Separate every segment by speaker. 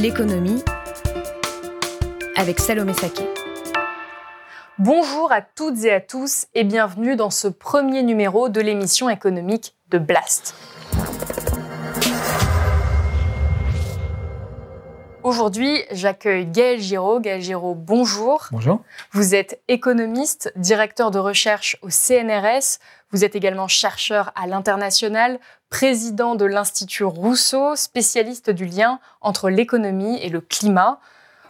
Speaker 1: L'économie avec Salomé Saké.
Speaker 2: Bonjour à toutes et à tous et bienvenue dans ce premier numéro de l'émission économique de Blast. Aujourd'hui, j'accueille Gaël Giraud. Gaël Giraud, bonjour.
Speaker 3: Bonjour.
Speaker 2: Vous êtes économiste, directeur de recherche au CNRS. Vous êtes également chercheur à l'international, président de l'Institut Rousseau, spécialiste du lien entre l'économie et le climat.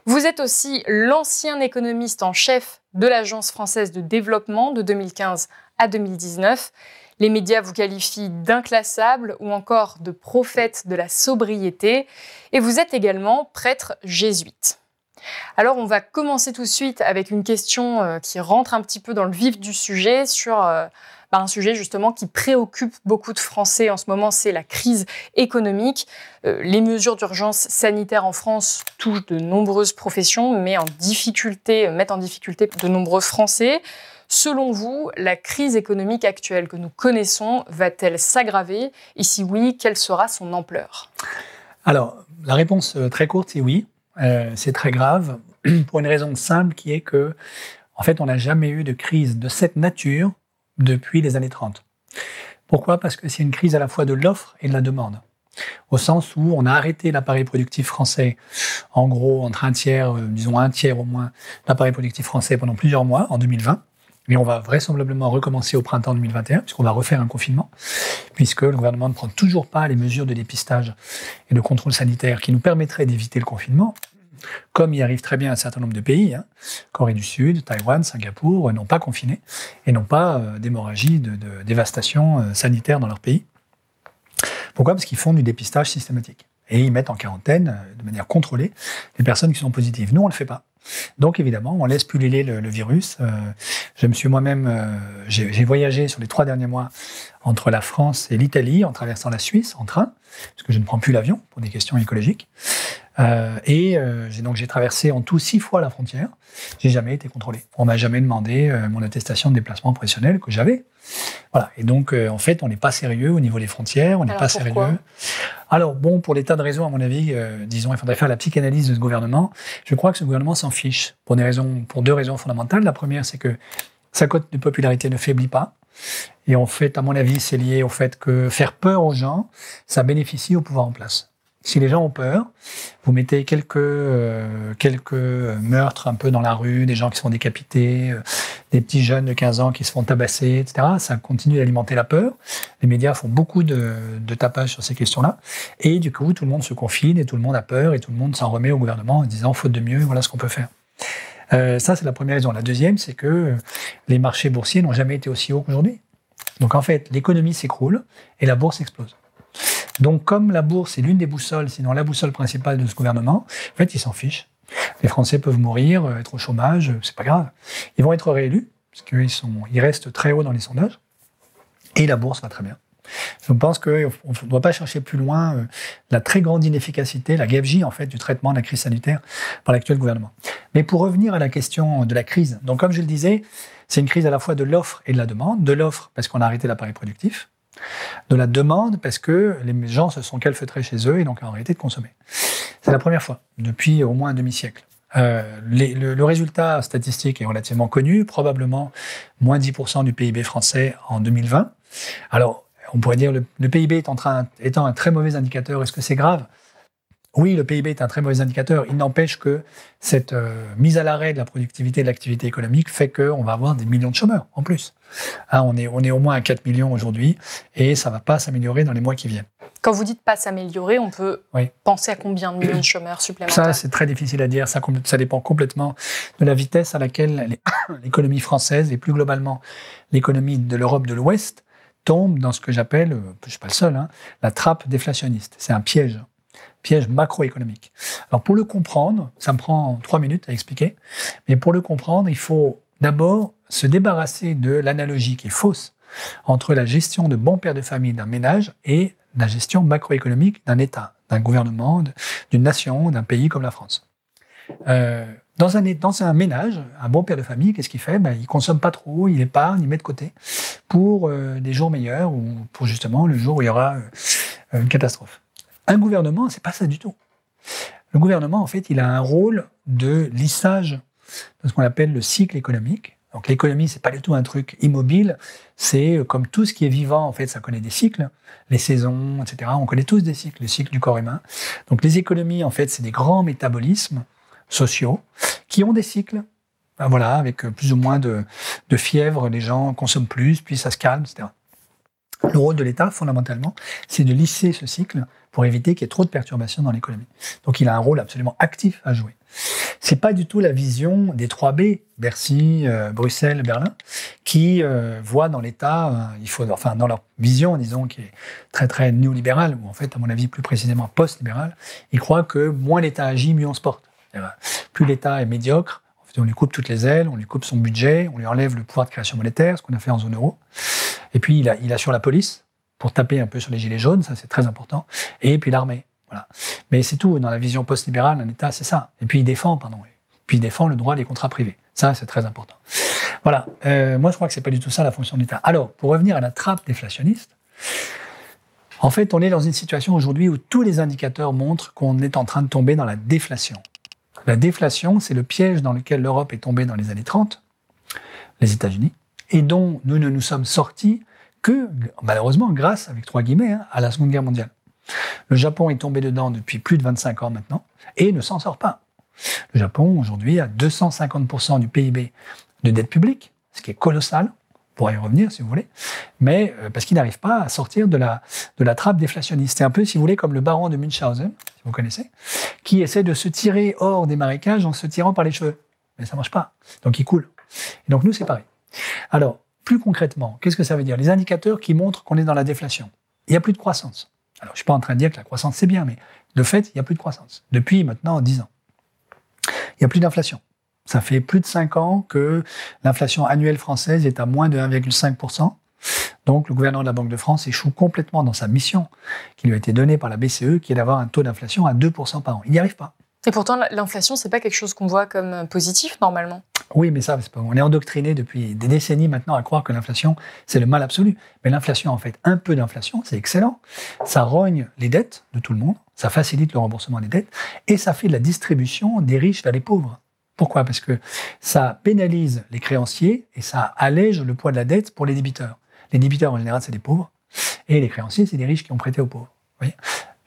Speaker 2: Vous êtes aussi l'ancien économiste en chef de l'Agence française de développement de 2015 à 2019 les médias vous qualifient d'inclassable ou encore de prophète de la sobriété. Et vous êtes également prêtre jésuite. Alors on va commencer tout de suite avec une question euh, qui rentre un petit peu dans le vif du sujet sur euh, bah, un sujet justement qui préoccupe beaucoup de Français en ce moment, c'est la crise économique. Euh, les mesures d'urgence sanitaire en France touchent de nombreuses professions, mettent en difficulté de nombreux Français. Selon vous, la crise économique actuelle que nous connaissons va-t-elle s'aggraver? Et si oui, quelle sera son ampleur?
Speaker 3: Alors, la réponse euh, très courte, c'est oui. Euh, c'est très grave pour une raison simple qui est que, en fait, on n'a jamais eu de crise de cette nature depuis les années 30. Pourquoi? Parce que c'est une crise à la fois de l'offre et de la demande. Au sens où on a arrêté l'appareil productif français, en gros, entre un tiers, euh, disons un tiers au moins, l'appareil productif français pendant plusieurs mois, en 2020. Mais on va vraisemblablement recommencer au printemps 2021, puisqu'on va refaire un confinement, puisque le gouvernement ne prend toujours pas les mesures de dépistage et de contrôle sanitaire qui nous permettraient d'éviter le confinement, comme y arrive très bien un certain nombre de pays. Hein. Corée du Sud, Taïwan, Singapour n'ont pas confiné et n'ont pas euh, d'hémorragie, de, dévastation euh, sanitaire dans leur pays. Pourquoi? Parce qu'ils font du dépistage systématique. Et ils mettent en quarantaine, euh, de manière contrôlée, les personnes qui sont positives. Nous, on ne le fait pas. Donc évidemment, on laisse pulluler le, virus. Euh, je me suis moi-même, euh, j'ai voyagé sur les trois derniers mois entre la France et l'Italie en traversant la Suisse en train, parce que je ne prends plus l'avion pour des questions écologiques. Euh, et j'ai donc j'ai traversé en tout six fois la frontière. J'ai jamais été contrôlé. On m'a jamais demandé mon attestation de déplacement professionnel que j'avais. Voilà. Et donc, en fait, on n'est pas sérieux au niveau des frontières, on n'est pas sérieux. Alors, bon, pour des tas de raisons, à mon avis, disons, il faudrait faire la psychanalyse de ce gouvernement. Je crois que ce gouvernement s'en fiche pour, des raisons, pour deux raisons fondamentales. La première, c'est que sa cote de popularité ne faiblit pas. Et en fait, à mon avis, c'est lié au fait que faire peur aux gens, ça bénéficie au pouvoir en place. Si les gens ont peur, vous mettez quelques, euh, quelques meurtres un peu dans la rue, des gens qui sont décapités, euh, des petits jeunes de 15 ans qui se font tabasser, etc. Ça continue d'alimenter la peur. Les médias font beaucoup de, de tapage sur ces questions-là. Et du coup, tout le monde se confine et tout le monde a peur et tout le monde s'en remet au gouvernement en disant faute de mieux, voilà ce qu'on peut faire. Euh, ça, c'est la première raison. La deuxième, c'est que les marchés boursiers n'ont jamais été aussi hauts qu'aujourd'hui. Donc en fait, l'économie s'écroule et la bourse explose. Donc, comme la bourse est l'une des boussoles, sinon la boussole principale de ce gouvernement, en fait, ils s'en fichent. Les Français peuvent mourir, euh, être au chômage, euh, c'est pas grave. Ils vont être réélus, parce qu'ils sont, ils restent très hauts dans les sondages, et la bourse va très bien. Je pense qu'on ne doit pas chercher plus loin euh, la très grande inefficacité, la gabegie en fait du traitement de la crise sanitaire par l'actuel gouvernement. Mais pour revenir à la question de la crise, donc comme je le disais, c'est une crise à la fois de l'offre et de la demande. De l'offre parce qu'on a arrêté l'appareil productif, de la demande parce que les gens se sont calfeutrés chez eux et donc ont arrêté de consommer. C'est la première fois depuis au moins un demi-siècle. Euh, le, résultat statistique est relativement connu, probablement moins 10% du PIB français en 2020. Alors, on pourrait dire le, le PIB est en train, étant un très mauvais indicateur, est-ce que c'est grave? Oui, le PIB est un très mauvais indicateur. Il n'empêche que cette euh, mise à l'arrêt de la productivité et de l'activité économique fait qu'on va avoir des millions de chômeurs en plus. Hein, on, est, on est au moins à 4 millions aujourd'hui et ça ne va pas s'améliorer dans les mois qui viennent.
Speaker 2: Quand vous dites pas s'améliorer, on peut penser à combien de millions de chômeurs supplémentaires?
Speaker 3: Ça, c'est très difficile à dire. Ça, ça dépend complètement de la vitesse à laquelle l'économie française et plus globalement l'économie de l'Europe de l'Ouest tombe dans ce que j'appelle, je ne suis pas le seul, hein, la trappe déflationniste. C'est un piège piège macroéconomique. Alors pour le comprendre, ça me prend trois minutes à expliquer, mais pour le comprendre, il faut d'abord se débarrasser de l'analogie qui est fausse entre la gestion de bons pères de famille d'un ménage et la gestion macroéconomique d'un État, d'un gouvernement, d'une nation, d'un pays comme la France. Euh, dans, un, dans un ménage, un bon père de famille, qu'est-ce qu'il fait? Ben, Il consomme pas trop, il épargne, il met de côté pour euh, des jours meilleurs ou pour justement le jour où il y aura euh, une catastrophe. Un gouvernement, c'est pas ça du tout. Le gouvernement, en fait, il a un rôle de lissage de ce qu'on appelle le cycle économique. Donc l'économie, c'est pas du tout un truc immobile, c'est euh, comme tout ce qui est vivant, en fait, ça connaît des cycles, les saisons, etc. On connaît tous des cycles, les cycles du corps humain. Donc les économies, en fait, c'est des grands métabolismes sociaux qui ont des cycles. Ben voilà, avec euh, plus ou moins de, de fièvre, les gens consomment plus, puis ça se calme, etc. Le rôle de l'État, fondamentalement, c'est de lisser ce cycle pour éviter qu'il y ait trop de perturbations dans l'économie. Donc il a un rôle absolument actif à jouer. C'est pas du tout la vision des 3 B, Bercy, euh, Bruxelles, Berlin, qui euh, voient dans l'État, euh, il faut, enfin dans leur vision, disons, qui est très très néolibérale, ou en fait, à mon avis, plus précisément post-libérale, ils croient que moins l'État agit, mieux on se porte. Plus l'État est médiocre, on lui coupe toutes les ailes, on lui coupe son budget, on lui enlève le pouvoir de création monétaire, ce qu'on a fait en zone euro. Et puis il assure la police pour taper un peu sur les gilets jaunes, ça c'est très important. Et puis l'armée. Voilà. Mais c'est tout. Dans la vision post-libérale, un État, c'est ça. Et puis il défend, pardon. Puis il défend le droit des contrats privés. Ça, c'est très important. Voilà. Euh, moi, je crois que c'est pas du tout ça la fonction de l'État. Alors, pour revenir à la trappe déflationniste, en fait, on est dans une situation aujourd'hui où tous les indicateurs montrent qu'on est en train de tomber dans la déflation. La déflation, c'est le piège dans lequel l'Europe est tombée dans les années 30, les États-Unis, et dont nous ne nous sommes sortis que, malheureusement, grâce, avec trois guillemets, hein, à la Seconde Guerre mondiale. Le Japon est tombé dedans depuis plus de 25 ans maintenant et ne s'en sort pas. Le Japon, aujourd'hui, a 250% du PIB de dette publique, ce qui est colossal. On pourra y revenir si vous voulez. Mais euh, parce qu'il n'arrive pas à sortir de la, de la trappe déflationniste. C'est un peu, si vous voulez, comme le baron de Munchausen, si vous connaissez, qui essaie de se tirer hors des marécages en se tirant par les cheveux. Mais ça ne marche pas. Donc il coule. Et donc nous, c'est pareil. Alors, plus concrètement, qu'est-ce que ça veut dire? Les indicateurs qui montrent qu'on est dans la déflation. Il n'y a plus de croissance. Alors, je ne suis pas en train de dire que la croissance, c'est bien, mais de fait, il n'y a plus de croissance. Depuis maintenant 10 ans. Il n'y a plus d'inflation. Ça fait plus de 5 ans que l'inflation annuelle française est à moins de 1,5%. Donc, le gouvernement de la Banque de France échoue complètement dans sa mission qui lui a été donnée par la BCE, qui est d'avoir un taux d'inflation à 2% par an. Il n'y arrive pas.
Speaker 2: Et pourtant, l'inflation, c'est pas quelque chose qu'on voit comme positif normalement.
Speaker 3: Oui, mais ça, on est endoctriné depuis des décennies maintenant à croire que l'inflation, c'est le mal absolu. Mais l'inflation, en fait, un peu d'inflation, c'est excellent. Ça rogne les dettes de tout le monde, ça facilite le remboursement des dettes, et ça fait de la distribution des riches vers les pauvres. Pourquoi? Parce que ça pénalise les créanciers et ça allège le poids de la dette pour les débiteurs. Les débiteurs, en général, c'est des pauvres, et les créanciers, c'est des riches qui ont prêté aux pauvres.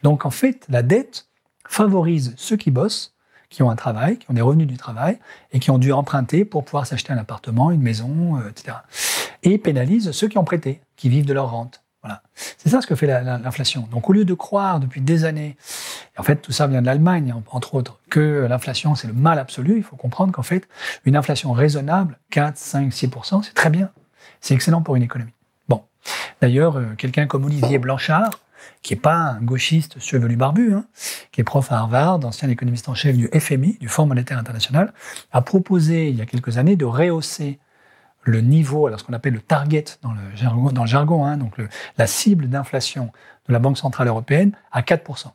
Speaker 3: Donc, en fait, la dette favorise ceux qui bossent qui ont un travail, qui ont des revenus du travail et qui ont dû emprunter pour pouvoir s'acheter un appartement, une maison, euh, etc. Et pénalise ceux qui ont prêté, qui vivent de leur rente. Voilà. C'est ça ce que fait l'inflation. Donc au lieu de croire depuis des années, et en fait tout ça vient de l'Allemagne entre autres, que l'inflation c'est le mal absolu, il faut comprendre qu'en fait une inflation raisonnable, 4, 5, 6%, c'est très bien. C'est excellent pour une économie. Bon. D'ailleurs, euh, quelqu'un comme Olivier Blanchard, qui n'est pas un gauchiste chevelu barbu, hein, qui est prof à Harvard, ancien économiste en chef du FMI, du Fonds monétaire international, a proposé il y a quelques années de rehausser le niveau, alors ce qu'on appelle le target dans le jargon, hein, donc la cible d'inflation de la Banque Centrale Européenne, à 4%.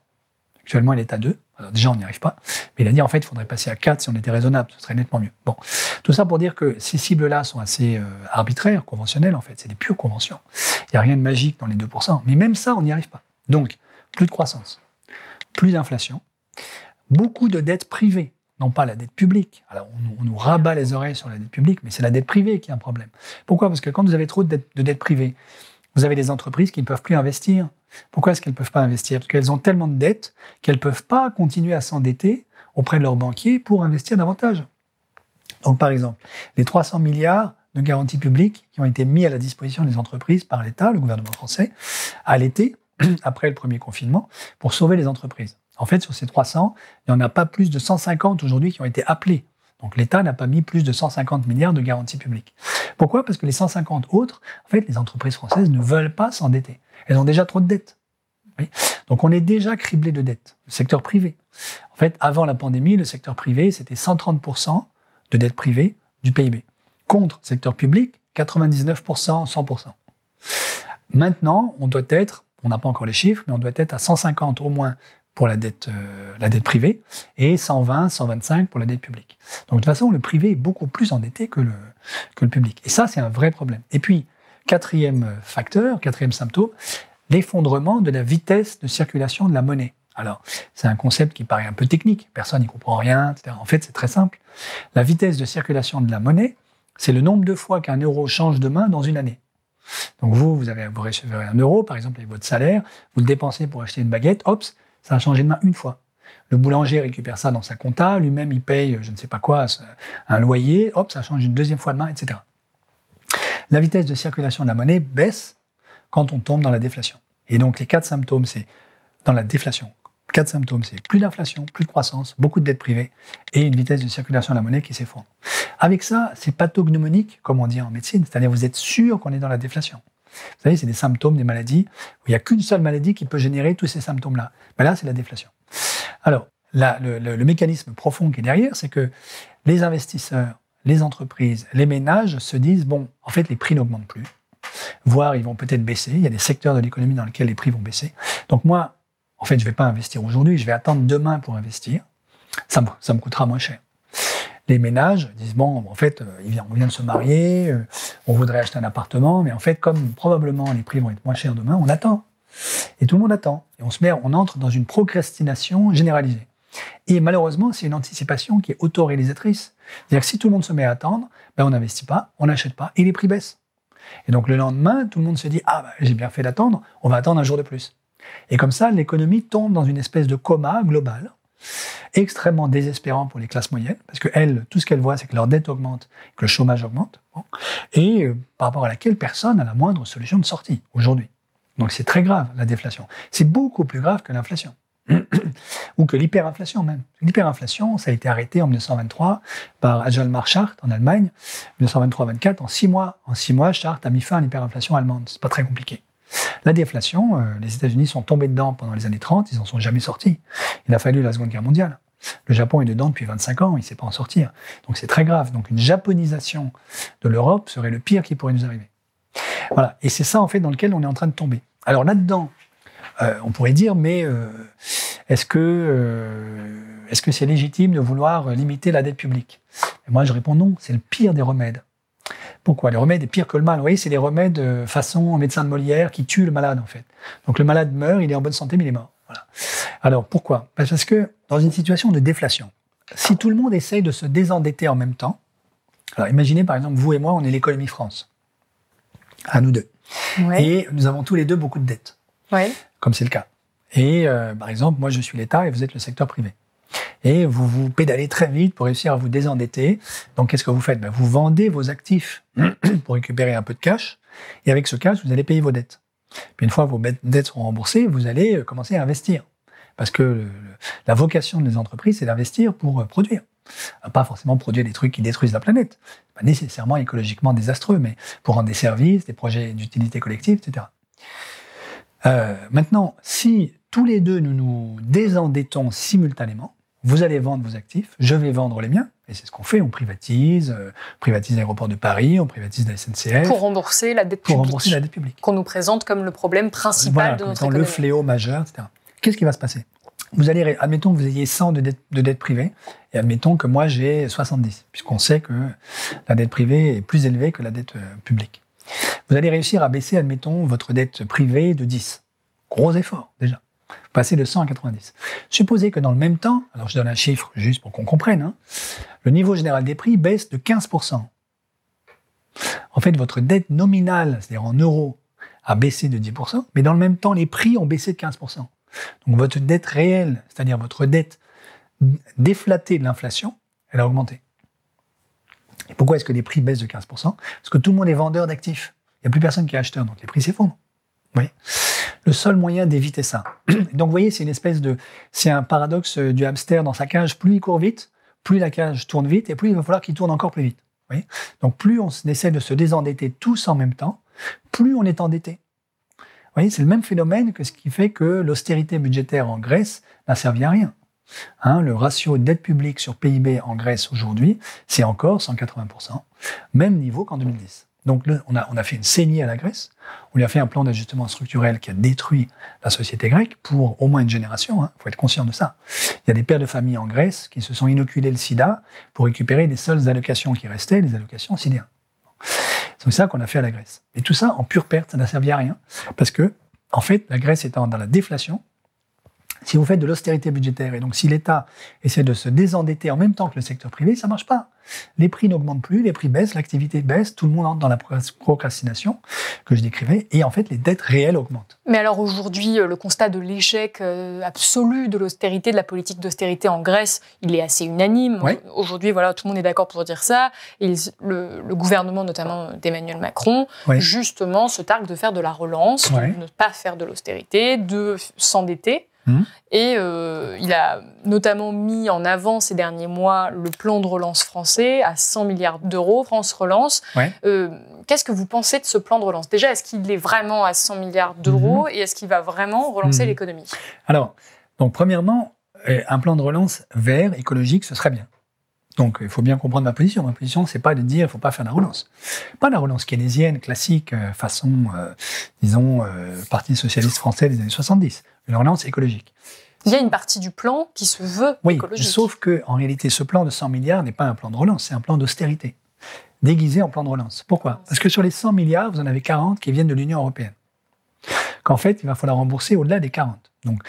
Speaker 3: Actuellement, elle est à 2. Alors déjà, on n'y arrive pas. Mais il a dit, en fait, il faudrait passer à 4 si on était raisonnable. Ce serait nettement mieux. Bon. Tout ça pour dire que ces cibles-là sont assez euh, arbitraires, conventionnelles, en fait. C'est des pures conventions. Il n'y a rien de magique dans les 2%. Mais même ça, on n'y arrive pas. Donc, plus de croissance, plus d'inflation, beaucoup de dettes privées, non pas la dette publique. Alors, on, nous rabat les oreilles sur la dette publique, mais c'est la dette privée qui est un problème. Pourquoi? Parce que quand vous avez trop de dettes, de dettes privées, vous avez des entreprises qui ne peuvent plus investir. Pourquoi est-ce qu'elles ne peuvent pas investir? Parce qu'elles ont tellement de dettes qu'elles ne peuvent pas continuer à s'endetter auprès de leurs banquiers pour investir davantage. Donc, par exemple, les 300 milliards de garanties publiques qui ont été mis à la disposition des entreprises par l'État, le gouvernement français, à l'été, après le premier confinement pour sauver les entreprises. En fait, sur ces 300, il n'y en a pas plus de 150 aujourd'hui qui ont été appelés. Donc l'État n'a pas mis plus de 150 milliards de garanties publiques. Pourquoi? Parce que les 150 autres, en fait, les entreprises françaises ne veulent pas s'endetter. Elles ont déjà trop de dettes. Donc on est déjà criblé de dettes, le secteur privé. En fait, avant la pandémie, le secteur privé, c'était 130% de dette privée du PIB. Contre le secteur public, 99%, 100%. Maintenant, on doit être, on n'a pas encore les chiffres, mais on doit être à 150 au moins pour la dette, euh, la dette privée et 120, 125 pour la dette publique. Donc de toute façon, le privé est beaucoup plus endetté que le, que le public. Et ça, c'est un vrai problème. Et puis, quatrième facteur, quatrième symptôme, l'effondrement de la vitesse de circulation de la monnaie. Alors, c'est un concept qui paraît un peu technique, personne n'y comprend rien, etc. En fait, c'est très simple. La vitesse de circulation de la monnaie, c'est le nombre de fois qu'un euro change de main dans une année. Donc vous, vous, avez, vous recevez un euro, par exemple, avec votre salaire, vous le dépensez pour acheter une baguette, hop, ça a changé de main une fois. Le boulanger récupère ça dans sa compta, lui-même il paye, je ne sais pas quoi, un loyer, hop, ça change une deuxième fois de main, etc. La vitesse de circulation de la monnaie baisse quand on tombe dans la déflation. Et donc les quatre symptômes, c'est dans la déflation. Quatre symptômes, c'est plus d'inflation, plus de croissance, beaucoup de dettes privées et une vitesse de circulation de la monnaie qui s'effondre. Avec ça, c'est pathognomonique, comme on dit en médecine, c'est-à-dire vous êtes sûr qu'on est dans la déflation. Vous savez, c'est des symptômes des maladies il n'y a qu'une seule maladie qui peut générer tous ces symptômes-là. Mais là, c'est la déflation. Alors, le, mécanisme profond qui est derrière, c'est que les investisseurs, les entreprises, les ménages se disent, bon, en fait, les prix n'augmentent plus voire ils vont peut-être baisser. Il y a des secteurs de l'économie dans lesquels les prix vont baisser. Donc moi, en fait, je ne vais pas investir aujourd'hui, je vais attendre demain pour investir. Ça me coûtera moins cher. Les ménages disent, bon, en fait, euh, on vient de se marier, euh, on voudrait acheter un appartement, mais en fait, comme probablement les prix vont être moins chers demain, on attend. Et tout le monde attend. Et on se met, on entre dans une procrastination généralisée. Et malheureusement, c'est une anticipation qui est autoréalisatrice. C'est-à-dire que si tout le monde se met à attendre, ben on n'investit pas, on n'achète pas, et les prix baissent. Et donc le lendemain, tout le monde se dit Ah, bah, j'ai bien fait d'attendre, on va attendre un jour de plus. Et comme ça, l'économie tombe dans une espèce de coma global, extrêmement désespérant pour les classes moyennes, parce que elles, tout ce qu'elles voient, c'est que leur dette augmente, que le chômage augmente, et euh, par rapport à laquelle personne n'a la moindre solution de sortie aujourd'hui. Donc c'est très grave, la déflation. C'est beaucoup plus grave que l'inflation. ou que l'hyperinflation même. L'hyperinflation, ça a été arrêté en 1923 par Ajalmar Schacht en Allemagne, 1923-24, en six mois. En six mois, Schacht a mis fin à l'hyperinflation allemande. C'est pas très compliqué. La déflation, euh, les États-Unis sont tombés dedans pendant les années 30, ils n'en sont jamais sortis. Il a fallu la Seconde Guerre mondiale. Le Japon est dedans depuis 25 ans, il ne sait pas en sortir. Donc c'est très grave. Donc une japonisation de l'Europe serait le pire qui pourrait nous arriver. Voilà. Et c'est ça, en fait, dans lequel on est en train de tomber. Alors là-dedans, euh, on pourrait dire, mais euh, est-ce que euh, est-ce que c'est légitime de vouloir limiter la dette publique? Moi, je réponds non. C'est le pire des remèdes. Pourquoi? Les remèdes est pire que le mal. Vous voyez, c'est les remèdes façon médecin de Molière qui tuent le malade, en fait. Donc le malade meurt, il est en bonne santé, mais il est mort. Alors pourquoi? Parce que dans une situation de déflation, si tout le monde essaye de se désendetter en même temps, alors imaginez par exemple, vous et moi, on est l'économie France, à nous deux. Et nous avons tous les deux beaucoup de dettes.
Speaker 2: Ouais
Speaker 3: comme c'est le cas. Et euh, par exemple, moi je suis l'État et vous êtes le secteur privé. Et vous vous pédalez très vite pour réussir à vous désendetter. Donc qu'est-ce que vous faites? Ben, Vous vendez vos actifs pour récupérer un peu de cash. Et avec ce cash, vous allez payer vos dettes. Puis une fois vos dettes seront remboursées, vous allez euh, commencer à investir. Parce que la vocation des entreprises, c'est d'investir pour euh, produire. Pas forcément produire des trucs qui détruisent la planète. Pas nécessairement écologiquement désastreux, mais pour rendre des services, des projets d'utilité collective, etc. Euh, maintenant, si tous les deux nous nous désendettons simultanément, vous allez vendre vos actifs, je vais vendre les miens, et c'est ce qu'on fait, on privatise, euh, on privatise l'aéroport de Paris, on privatise la SNCF.
Speaker 2: Pour rembourser la dette
Speaker 3: pour
Speaker 2: publique.
Speaker 3: rembourser la dette publique.
Speaker 2: Qu'on nous présente comme le problème principal
Speaker 3: voilà,
Speaker 2: de
Speaker 3: comme
Speaker 2: notre économie.
Speaker 3: le fléau majeur, etc. Qu'est-ce qui va se passer? Vous allez, admettons que vous ayez 100 de dette, de dette privée, et admettons que moi j'ai 70, puisqu'on sait que la dette privée est plus élevée que la dette euh, publique. Vous allez réussir à baisser, admettons, votre dette privée de 10. Gros effort, déjà. Passer de 100 à 90. Supposez que dans le même temps, alors je donne un chiffre juste pour qu'on comprenne, hein, le niveau général des prix baisse de 15%. En fait, votre dette nominale, c'est-à-dire en euros, a baissé de 10%, mais dans le même temps, les prix ont baissé de 15%. Donc votre dette réelle, c'est-à-dire votre dette déflatée de l'inflation, elle a augmenté. Et pourquoi est-ce que les prix baissent de 15% Parce que tout le monde est vendeur d'actifs. Il n'y a plus personne qui est acheteur, donc les prix s'effondrent. Vous voyez? Le seul moyen d'éviter ça. Donc, vous voyez, c'est une espèce de, c'est un paradoxe du hamster dans sa cage. Plus il court vite, plus la cage tourne vite, et plus il va falloir qu'il tourne encore plus vite. Donc, plus on essaie de se désendetter tous en même temps, plus on est endetté. Vous voyez, c'est le même phénomène que ce qui fait que l'austérité budgétaire en Grèce n'a servi à rien. Hein, le ratio dette publique sur PIB en Grèce aujourd'hui, c'est encore 180%, même niveau qu'en 2010. Donc on, a, on a fait une saignée à la Grèce, on lui a fait un plan d'ajustement structurel qui a détruit la société grecque pour au moins une génération, il hein, faut être conscient de ça. Il y a des pères de famille en Grèce qui se sont inoculés le sida pour récupérer les seules allocations qui restaient, les allocations sidéennes. C'est ça qu'on a fait à la Grèce. Et tout ça en pure perte, ça n'a servi à rien, parce que, en fait, la Grèce étant dans la déflation, si vous faites de l'austérité budgétaire et donc si l'État essaie de se désendetter en même temps que le secteur privé, ça marche pas. Les prix n'augmentent plus, les prix baissent, l'activité baisse, tout le monde entre dans la procrastination que je décrivais, et en fait les dettes réelles augmentent.
Speaker 2: Mais alors aujourd'hui, euh, le constat de l'échec euh, absolu de l'austérité, de la politique d'austérité en Grèce, il est assez unanime. Aujourd'hui, voilà, tout le monde est d'accord pour dire ça. Le, gouvernement, notamment d'Emmanuel Macron, justement, se targue de faire de la relance, de ne pas faire de l'austérité, de s'endetter. Mmh. Et euh, il a notamment mis en avant ces derniers mois le plan de relance français à 100 milliards d'euros, France Relance. Euh, qu'est-ce que vous pensez de ce plan de relance? Déjà, est-ce qu'il est vraiment à 100 milliards d'euros mmh. et est-ce qu'il va vraiment relancer mmh. l'économie?
Speaker 3: Alors, donc premièrement, euh, un plan de relance vert, écologique, ce serait bien. Donc, il faut bien comprendre ma position. Ma position, c'est pas de dire il faut pas faire la relance. Pas la relance keynésienne, classique, façon, disons, Parti socialiste français des années 70 une relance écologique.
Speaker 2: Il y a une partie du plan qui se veut
Speaker 3: oui,
Speaker 2: écologique.
Speaker 3: Sauf que, en réalité, ce plan de 100 milliards n'est pas un plan de relance, c'est un plan d'austérité, déguisé en plan de relance. Pourquoi? Parce que sur les 100 milliards, vous en avez 40 qui viennent de l'Union européenne. Qu'en fait, il va falloir rembourser au-delà des 40. Donc,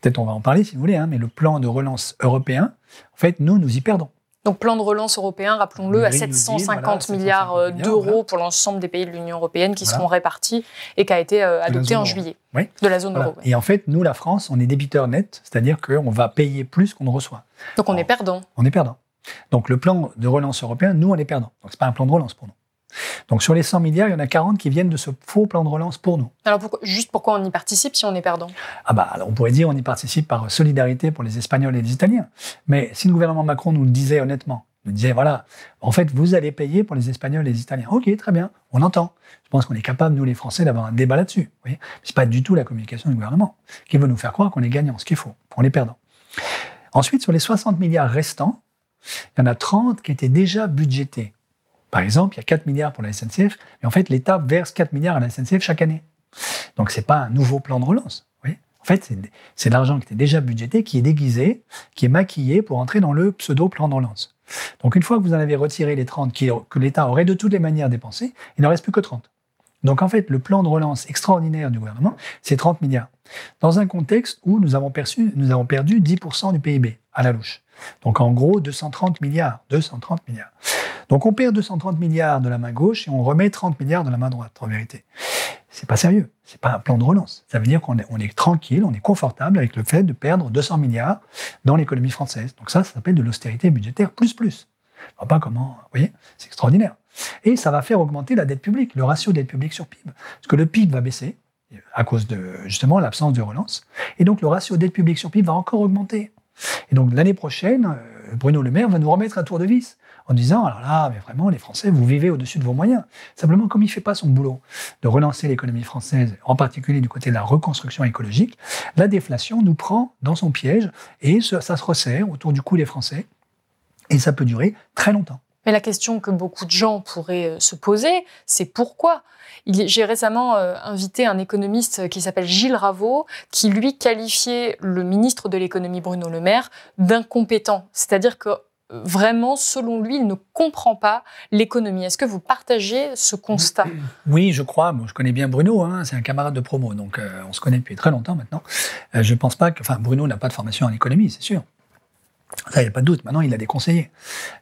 Speaker 3: peut-être on va en parler si vous voulez, hein, mais le plan de relance européen, en fait, nous, nous y perdons.
Speaker 2: Donc plan de relance européen, rappelons-le, à 750 milliards euh, d'euros pour l'ensemble des pays de l'Union européenne qui seront répartis et qui a été euh, adopté en juillet de la zone euro.
Speaker 3: Et en fait, nous, la France, on est débiteur net, c'est-à-dire qu'on va payer plus qu'on ne reçoit.
Speaker 2: Donc on est perdant.
Speaker 3: On est perdant. Donc le plan de relance européen, nous, on est perdant. Donc c'est pas un plan de relance pour nous. Donc sur les 100 milliards, il y en a 40 qui viennent de ce faux plan de relance pour nous.
Speaker 2: Alors juste pourquoi on y participe si on est perdant?
Speaker 3: Ah bah alors on pourrait dire on y participe par solidarité pour les Espagnols et les Italiens. Mais si le gouvernement Macron nous le disait honnêtement, nous disait voilà, en fait vous allez payer pour les Espagnols et les Italiens. Ok, très bien, on entend. Je pense qu'on est capable nous les Français d'avoir un débat là-dessus. Ce c'est pas du tout la communication du gouvernement qui veut nous faire croire qu'on est gagnant, ce qu'il faut, on est perdant. Ensuite, sur les 60 milliards restants, il y en a 30 qui étaient déjà budgétés par exemple, il y a 4 milliards pour la SNCF, mais en fait, l'État verse 4 milliards à la SNCF chaque année. Donc, ce n'est pas un nouveau plan de relance. en fait, c'est de l'argent qui était déjà budgété, qui est déguisé, qui est maquillé pour entrer dans le pseudo-plan de relance. Donc, une fois que vous en avez retiré les 30 que l'État aurait de toutes les manières dépensé, il n'en reste plus que 30. Donc, en fait, le plan de relance extraordinaire du gouvernement, c'est 30 milliards. Dans un contexte où nous avons, perçu, nous avons perdu 10% du PIB à la louche. Donc, en gros, 230 milliards. 230 milliards. Donc on perd 230 milliards de la main gauche et on remet 30 milliards de la main droite, en vérité. C'est pas sérieux. C'est pas un plan de relance. Ça veut dire qu'on est, tranquille, on est confortable avec le fait de perdre 200 milliards dans l'économie française. Donc ça, ça s'appelle de l'austérité budgétaire plus plus. Je pas comment, vous voyez, c'est extraordinaire. Et ça va faire augmenter la dette publique, le ratio dette publique sur PIB. Parce que le PIB va baisser à cause de, justement, l'absence de relance. Et donc le ratio dette publique sur PIB va encore augmenter. Et donc l'année prochaine, euh, Bruno Le Maire va nous remettre un tour de vis en disant alors là, mais vraiment, les Français, vous vivez au-dessus de vos moyens. Simplement, comme il ne fait pas son boulot de relancer l'économie française, en particulier du côté de la reconstruction écologique, la déflation nous prend dans son piège et ça, se resserre autour du cou des Français et ça peut durer très longtemps.
Speaker 2: Mais la question que beaucoup de gens pourraient euh, se poser, c'est pourquoi? J'ai récemment euh, invité un économiste qui s'appelle Gilles Raveau, qui lui qualifiait le ministre de l'économie Bruno Le Maire d'incompétent. C'est-à-dire que vraiment, selon lui, il ne comprend pas l'économie. Est-ce que vous partagez ce constat?
Speaker 3: Oui, je crois. je connais bien Bruno, hein, c'est un camarade de promo, donc euh, on se connaît depuis très longtemps maintenant. Euh, je pense pas que, enfin, Bruno n'a pas de formation en économie, c'est sûr. Ça, il n'y a pas de doute. Maintenant, il a des conseillers.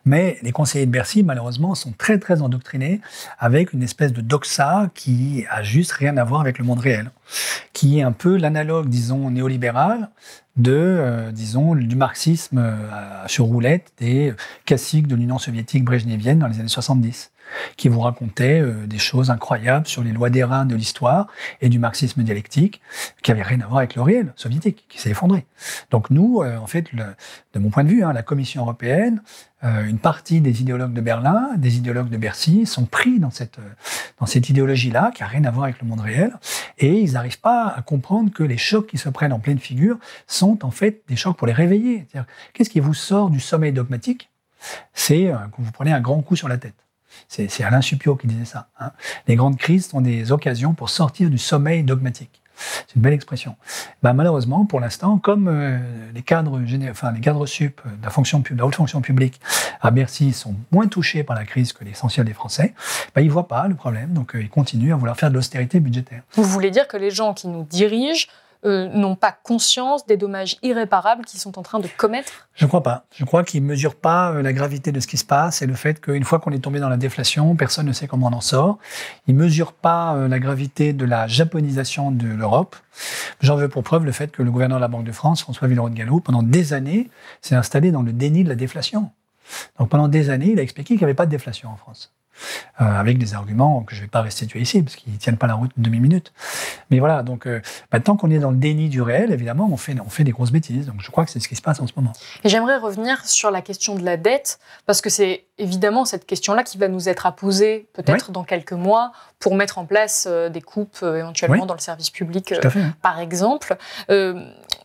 Speaker 3: Mais les conseillers de Bercy, malheureusement, sont très, très endoctrinés avec une espèce de doxa qui a juste rien à voir avec le monde réel. Qui est un peu l'analogue, disons, néolibéral de, euh, disons, du marxisme euh, sur roulette des classiques de l'Union soviétique brejnevienne dans les années 70. Qui vous racontait euh, des choses incroyables sur les lois des reins de l'histoire et du marxisme dialectique, qui n'avaient rien à voir avec le réel soviétique, qui s'est effondré. Donc nous, euh, en fait, le, de mon point de vue, hein, la Commission européenne, euh, une partie des idéologues de Berlin, des idéologues de Bercy, sont pris dans cette, dans cette idéologie-là, qui n'a rien à voir avec le monde réel, et ils n'arrivent pas à comprendre que les chocs qui se prennent en pleine figure sont en fait des chocs pour les réveiller. Qu'est-ce qui vous sort du sommeil dogmatique? C'est que vous prenez un grand coup sur la tête. C'est Alain Supio qui disait ça. Hein. Les grandes crises sont des occasions pour sortir du sommeil dogmatique. C'est une belle expression. Ben, malheureusement, pour l'instant, comme euh, les cadres, sup de la haute fonction publique à Bercy sont moins touchés par la crise que l'essentiel des Français, ben, ils ne voient pas le problème, donc euh, ils continuent à vouloir faire de l'austérité budgétaire.
Speaker 2: Vous voulez dire que les gens qui nous dirigent euh, n'ont pas conscience des dommages irréparables qu'ils sont en train de commettre
Speaker 3: Je ne crois pas. Je crois qu'ils ne mesurent pas euh, la gravité de ce qui se passe et le fait qu'une fois qu'on est tombé dans la déflation, personne ne sait comment on en sort. Ils ne mesurent pas euh, la gravité de la japonisation de l'Europe. J'en veux pour preuve le fait que le gouverneur de la Banque de France, François Villeroy de Gallo, pendant des années, s'est installé dans le déni de la déflation. Donc pendant des années, il a expliqué qu'il n'y avait pas de déflation en France. Euh, avec des arguments que je ne vais pas restituer ici, parce qu'ils ne tiennent pas la route de demi-minute. Mais voilà, donc euh, bah, tant qu'on est dans le déni du réel, évidemment, on fait, on fait des grosses bêtises. Donc je crois que c'est ce qui se passe en ce moment.
Speaker 2: Et j'aimerais revenir sur la question de la dette, parce que c'est évidemment cette question-là qui va nous être à poser peut-être dans quelques mois pour mettre en place euh, des coupes éventuellement dans le service public, par exemple.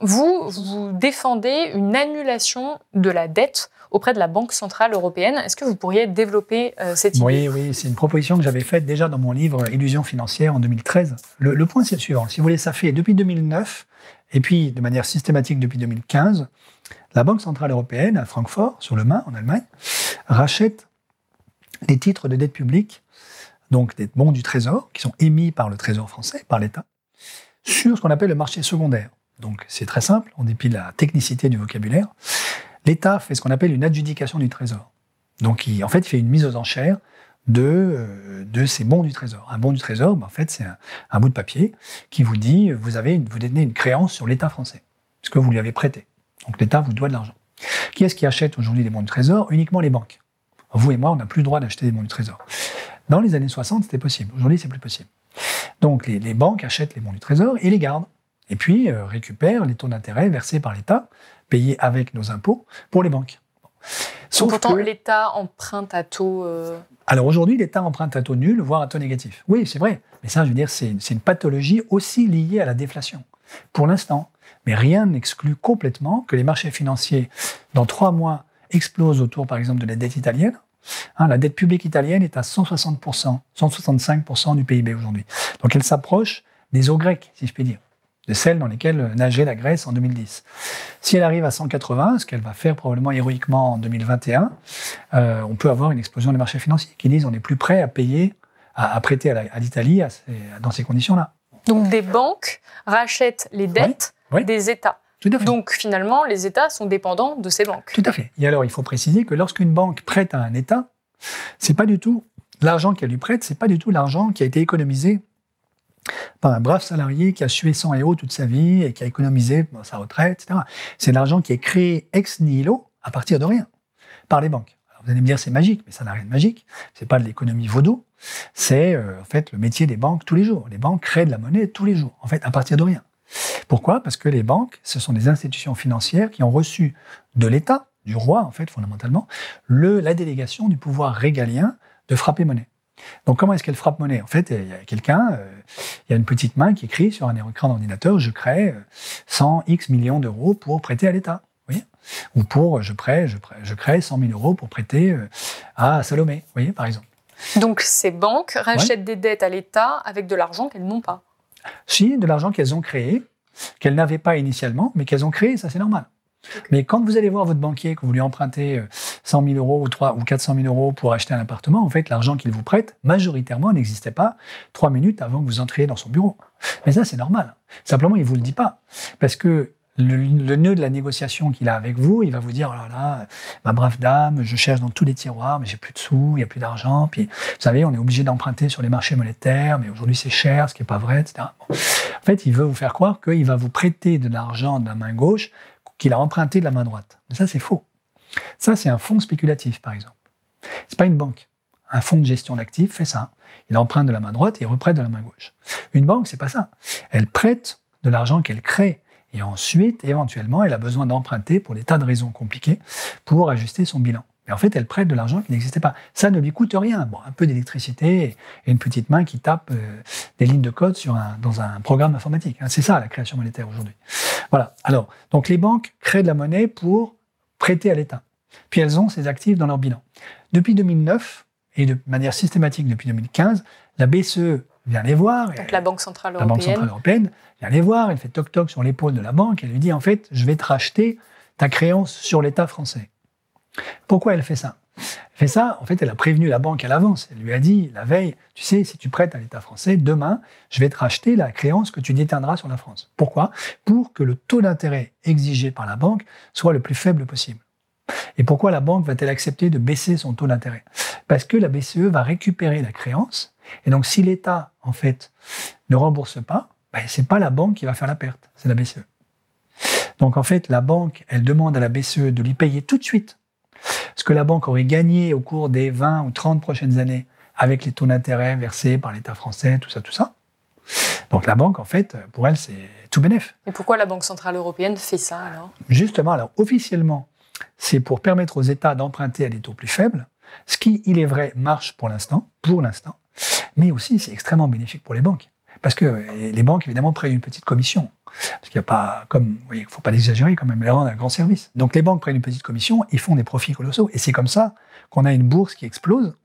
Speaker 2: vous, vous défendez une annulation de la dette auprès de la Banque Centrale Européenne. Est-ce que vous pourriez développer euh, cette idée?
Speaker 3: Oui, oui, c'est une proposition que j'avais faite déjà dans mon livre Illusion financière en 2013. Le, point, c'est le suivant. Si vous voulez, ça fait depuis 2009, et puis de manière systématique depuis 2015, la Banque Centrale Européenne, à Francfort, sur le Main, en Allemagne, rachète des titres de dette publique, donc des bons du Trésor, qui sont émis par le Trésor français, par l'État, sur ce qu'on appelle le marché secondaire. Donc c'est très simple, en dépit de la technicité du vocabulaire l'État fait ce qu'on appelle une adjudication du Trésor. Donc, il, en fait, fait une mise aux enchères de, euh, de ces bons du Trésor. Un bon du Trésor, ben, en fait, c'est un, bout de papier qui vous dit vous, avez, vous détenez une créance sur l'État français, ce que vous lui avez prêté. Donc, l'État vous doit de l'argent. Qui est-ce qui achète aujourd'hui des bons du Trésor? Uniquement les banques. Vous et moi, on n'a plus le droit d'acheter des bons du Trésor. Dans les années 60, c'était possible. Aujourd'hui, c'est plus possible. Donc, les, banques achètent les bons du Trésor et les gardent. Et puis, euh, récupèrent les taux d'intérêt versés par l'État payés avec nos impôts pour les banques.
Speaker 2: Sauf pourtant, l'État emprunte à taux. Euh,
Speaker 3: Alors aujourd'hui, l'État emprunte à taux nul, voire à taux négatif. Oui, c'est vrai. Mais ça, je veux dire, c'est une pathologie aussi liée à la déflation. Pour l'instant. Mais rien n'exclut complètement que les marchés financiers, dans trois mois, explosent autour, par exemple, de la dette italienne. Hein, la dette publique italienne est à 160%, 165% du PIB aujourd'hui. Donc elle s'approche des eaux grecques, si je puis dire de celles dans lesquelles nageait la Grèce en 2010. Si elle arrive à 180, ce qu'elle va faire probablement héroïquement en 2021, euh, on peut avoir une explosion des marchés financiers qui disent on est plus prêt à payer, à, prêter à l'Italie dans ces conditions-là.
Speaker 2: Donc des banques rachètent les dettes des États. Donc finalement, les États sont dépendants de ces banques.
Speaker 3: Tout à fait. Et alors, il faut préciser que lorsqu'une banque prête à un État, c'est pas du tout l'argent qu'elle lui prête, c'est pas du tout l'argent qui a été économisé par un brave salarié qui a sué et eau toute sa vie et qui a économisé sa retraite, etc. C'est de l'argent qui est créé ex nihilo à partir de rien par les banques. vous allez me dire c'est magique, mais ça n'a rien de magique. C'est pas de l'économie vaudou. C'est euh, en fait le métier des banques tous les jours. Les banques créent de la monnaie tous les jours, en fait à partir de rien. Pourquoi? Parce que les banques, ce sont des institutions financières qui ont reçu de l'État, du roi en fait fondamentalement, le, la délégation du pouvoir régalien de frapper monnaie. Donc comment est-ce qu'elle frappe monnaie? En fait, il y a quelqu'un, euh, il y a une petite main qui écrit sur un écran d'ordinateur, je crée 100 euh, X millions d'euros pour prêter à l'État. Oui Ou pour, je, prête, je, je crée 100 000 euros pour prêter euh, à Salomé, voyez, par exemple.
Speaker 2: Donc ces banques rachètent des dettes à l'État avec de l'argent qu'elles n'ont pas
Speaker 3: Si, de l'argent qu'elles ont créé, qu'elles n'avaient pas initialement, mais qu'elles ont créé, ça c'est normal. Mais quand vous allez voir votre banquier, que vous lui empruntez 100 000 euros ou, 3, ou 400 000 euros pour acheter un appartement, en fait, l'argent qu'il vous prête, majoritairement, n'existait pas trois minutes avant que vous entriez dans son bureau. Mais ça, c'est normal. Simplement, il ne vous le dit pas. Parce que le, nœud de la négociation qu'il a avec vous, il va vous dire, oh là là, ma brave dame, je cherche dans tous les tiroirs, mais j'ai plus de sous, il n'y a plus d'argent. Puis, vous savez, on est obligé d'emprunter sur les marchés monétaires, mais aujourd'hui c'est cher, ce qui n'est pas vrai, etc. En fait, il veut vous faire croire qu'il va vous prêter de l'argent de la main gauche qu'il a emprunté de la main droite. Mais ça, c'est faux. Ça, c'est un fonds spéculatif, par exemple. C'est pas une banque. un fonds de gestion d'actifs fait ça. Il emprunte de la main droite et il reprête de la main gauche. Une banque, c'est pas ça. Elle prête de l'argent qu'elle crée et ensuite, éventuellement, elle a besoin d'emprunter pour des tas de raisons compliquées pour ajuster son bilan. Mais en fait, elle prête de l'argent qui n'existait pas. Ça ne lui coûte rien. Bon, un peu d'électricité et une petite main qui tape euh, des lignes de code sur un, dans un programme informatique. Hein. C'est ça la création monétaire aujourd'hui. Voilà. Alors, donc les banques créent de la monnaie pour prêter à l'État. Puis elles ont ces actifs dans leur bilan. Depuis 2009 et de manière systématique depuis 2015, la BCE vient les voir.
Speaker 2: Donc la Banque Centrale
Speaker 3: La
Speaker 2: Européenne.
Speaker 3: Banque Centrale Européenne vient les voir, elle fait toc-toc sur l'épaule de la banque, elle lui dit en fait, je vais te racheter ta créance sur l'État français. Pourquoi elle fait ça? Elle fait ça, en fait, elle a prévenu la banque à l'avance. Elle lui a dit la veille, tu sais, si tu prêtes à l'État français, demain, je vais te racheter la créance que tu détiendras sur la France. Pourquoi? Pour que le taux d'intérêt exigé par la banque soit le plus faible possible. Et pourquoi la banque va-t-elle accepter de baisser son taux d'intérêt? Parce que la BCE va récupérer la créance. Et donc, si l'État, en fait, ne rembourse pas, ben, c'est pas la banque qui va faire la perte, c'est la BCE. Donc, en fait, la banque, elle demande à la BCE de lui payer tout de suite ce que la banque aurait gagné au cours des 20 ou 30 prochaines années avec les taux d'intérêt versés par l'État français, tout ça, tout ça. Donc, la banque, en fait, pour elle, c'est tout bénef.
Speaker 2: Et pourquoi la Banque Centrale Européenne fait ça alors?
Speaker 3: Justement, alors officiellement, c'est pour permettre aux États d'emprunter à des taux plus faibles, ce qui, il est vrai, marche pour l'instant, pour l'instant, mais aussi c'est extrêmement bénéfique pour les banques. Parce que les banques, évidemment, prennent une petite commission. Parce qu'il n'y a pas, comme, vous voyez, il ne faut pas l'exagérer quand même, elles rendent un grand service. Donc les banques prennent une petite commission, ils font des profits colossaux. Et c'est comme ça qu'on a une bourse qui explose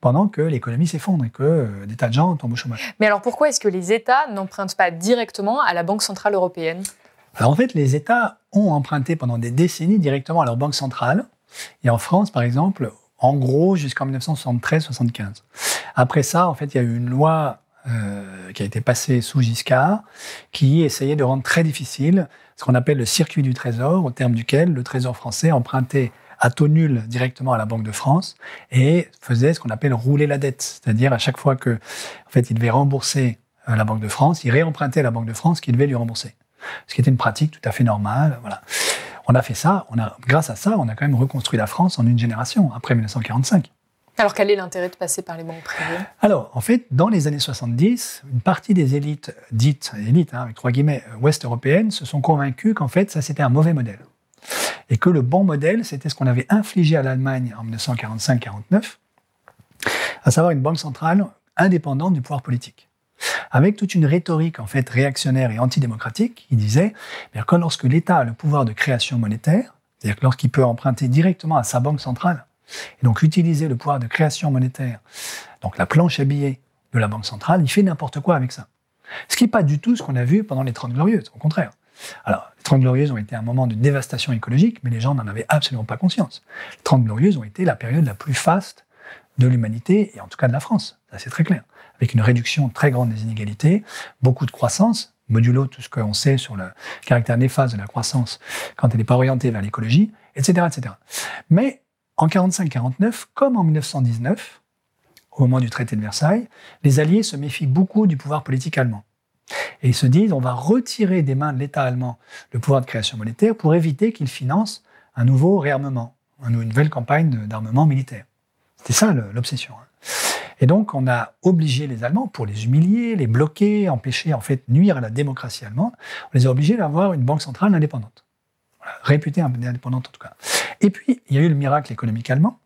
Speaker 3: pendant que l'économie s'effondre et que euh, des tas de gens tombent au chômage.
Speaker 2: Mais alors pourquoi est-ce que les États n'empruntent pas directement à la Banque Centrale Européenne?
Speaker 3: Alors en fait, les États ont emprunté pendant des décennies directement à leur banque centrale. Et en France, par exemple, en gros, jusqu'en 1973-75. Après ça, en fait, il y a eu une loi euh, qui a été passée sous Giscard, qui essayait de rendre très difficile ce qu'on appelle le circuit du trésor, au terme duquel le trésor français empruntait à taux nul directement à la Banque de France et faisait ce qu'on appelle rouler la dette, c'est-à-dire à chaque fois que, en fait, il devait rembourser euh, la Banque de France, il réempruntait à la Banque de France qui devait lui rembourser, ce qui était une pratique tout à fait normale. Voilà. On a fait ça, on a, grâce à ça, on a quand même reconstruit la France en une génération après 1945.
Speaker 2: Alors quel est l'intérêt de passer par les banques privées?
Speaker 3: Alors, en fait, dans les années 70, une partie des élites, dites élites, hein, avec trois guillemets, euh, ouest-européennes, se sont convaincues qu'en fait, ça c'était un mauvais modèle. Et que le bon modèle, c'était ce qu'on avait infligé à l'Allemagne en 1945-49, à savoir une banque centrale indépendante du pouvoir politique. Avec toute une rhétorique en fait réactionnaire et antidémocratique, qui disait bien, que lorsque l'État a le pouvoir de création monétaire, c'est-à-dire lorsqu'il peut emprunter directement à sa banque centrale, et donc utiliser le pouvoir de création monétaire, donc la planche à billets de la Banque centrale, il fait n'importe quoi avec ça. Ce qui n'est pas du tout ce qu'on a vu pendant les Trente Glorieuses, au contraire. Alors, les Trente Glorieuses ont été un moment de dévastation écologique, mais les gens n'en avaient absolument pas conscience. Les Trente Glorieuses ont été la période la plus faste de l'humanité, et en tout cas de la France, ça c'est très clair, avec une réduction très grande des inégalités, beaucoup de croissance, modulo tout ce qu'on sait sur le caractère néfaste de la croissance quand elle n'est pas orientée vers l'écologie, etc., etc. Mais en 45-49, comme en 1919, au moment du traité de Versailles, les Alliés se méfient beaucoup du pouvoir politique allemand. Et ils se disent, on va retirer des mains de l'État allemand le pouvoir de création monétaire pour éviter qu'il finance un nouveau réarmement, une nouvelle campagne d'armement militaire. C'était ça l'obsession. hein. Et donc, on a obligé les Allemands, pour les humilier, les bloquer, empêcher, en fait, nuire à la démocratie allemande, on les a obligés d'avoir une banque centrale indépendante. Réputée indépendante en tout cas. Et puis, il y a eu le miracle économique allemand,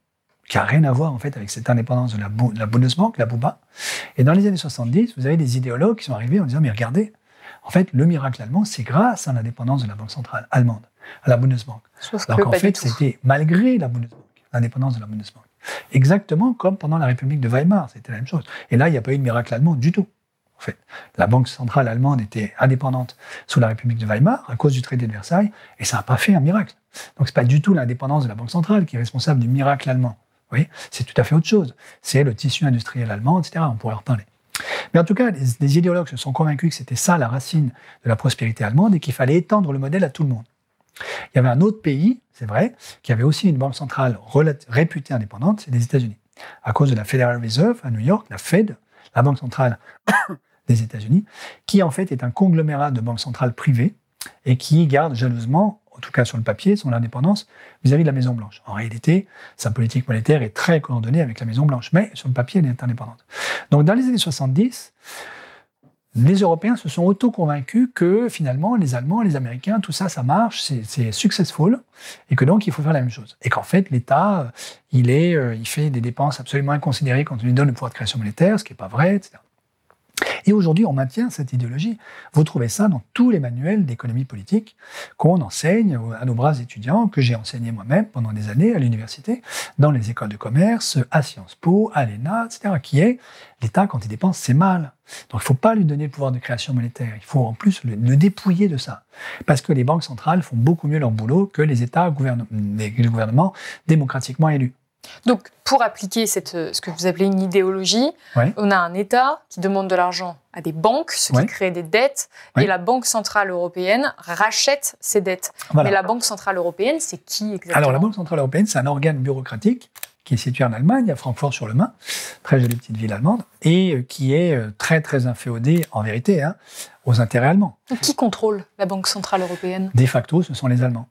Speaker 3: qui n'a rien à voir en fait avec cette indépendance de la, de la Bundesbank, la Buba. Et dans les années 70, vous avez des idéologues qui sont arrivés en disant, mais regardez, en fait, le miracle allemand, c'est grâce à l'indépendance de la Banque centrale allemande, à la Bundesbank.
Speaker 2: Sauf
Speaker 3: Alors
Speaker 2: que
Speaker 3: qu'en fait, c'était malgré la Bundesbank, l'indépendance de la Bundesbank. Exactement comme pendant la République de Weimar, c'était la même chose. Et là, il n'y a pas eu de miracle allemand du tout. Fait, la Banque centrale allemande était indépendante sous la République de Weimar à cause du traité de Versailles, et ça n'a pas fait un miracle. Donc, c'est pas du tout l'indépendance de la Banque centrale qui est responsable du miracle allemand. Voyez, c'est tout à fait autre chose. C'est le tissu industriel allemand, etc. On pourrait en reparler. Mais en tout cas, les, les idéologues se sont convaincus que c'était ça la racine de la prospérité allemande et qu'il fallait étendre le modèle à tout le monde. Il y avait un autre pays, c'est vrai, qui avait aussi une banque centrale réputée indépendante, c'est les États-Unis. À cause de la Federal Reserve à New York, la Fed, la banque centrale des États-Unis, qui en fait est un conglomérat de banques centrales privées et qui garde jalousement tout cas sur le papier, son indépendance vis-à-vis de la Maison Blanche. En réalité, sa politique monétaire est très coordonnée avec la Maison Blanche, mais sur le papier, elle est indépendante. Donc dans les années 70, les Européens se sont auto-convaincus que finalement, les Allemands, les Américains, tout ça, ça marche, c'est successful, et que donc il faut faire la même chose. Et qu'en fait, l'État, il, est, euh, il fait des dépenses absolument inconsidérées quand on lui donne le pouvoir de création monétaire, ce qui n'est pas vrai, etc. Et aujourd'hui, on maintient cette idéologie. Vous trouvez ça dans tous les manuels d'économie politique qu'on enseigne à nos bras étudiants, que j'ai enseigné moi-même pendant des années à l'université, dans les écoles de commerce, à Sciences Po, à l'ENA, etc., qui est l'État, quand il dépense, c'est mal. Donc il ne faut pas lui donner le pouvoir de création monétaire. Il faut en plus le, dépouiller de ça. Parce que les banques centrales font beaucoup mieux leur boulot que les États, les gouvernements démocratiquement élus.
Speaker 2: Donc, pour appliquer ce que vous appelez une idéologie, on a un État qui demande de l'argent à des banques, ce qui crée des dettes, et la Banque Centrale Européenne rachète ces dettes. Mais la Banque Centrale Européenne, c'est qui exactement?
Speaker 3: Alors, la Banque Centrale Européenne, c'est un organe bureaucratique qui est situé en Allemagne, à Francfort-sur-le-Main, très jolie petite ville allemande, et euh, qui est euh, très très inféodé, en vérité, hein, aux intérêts allemands.
Speaker 2: Qui contrôle la Banque Centrale Européenne?
Speaker 3: De facto, ce sont les Allemands.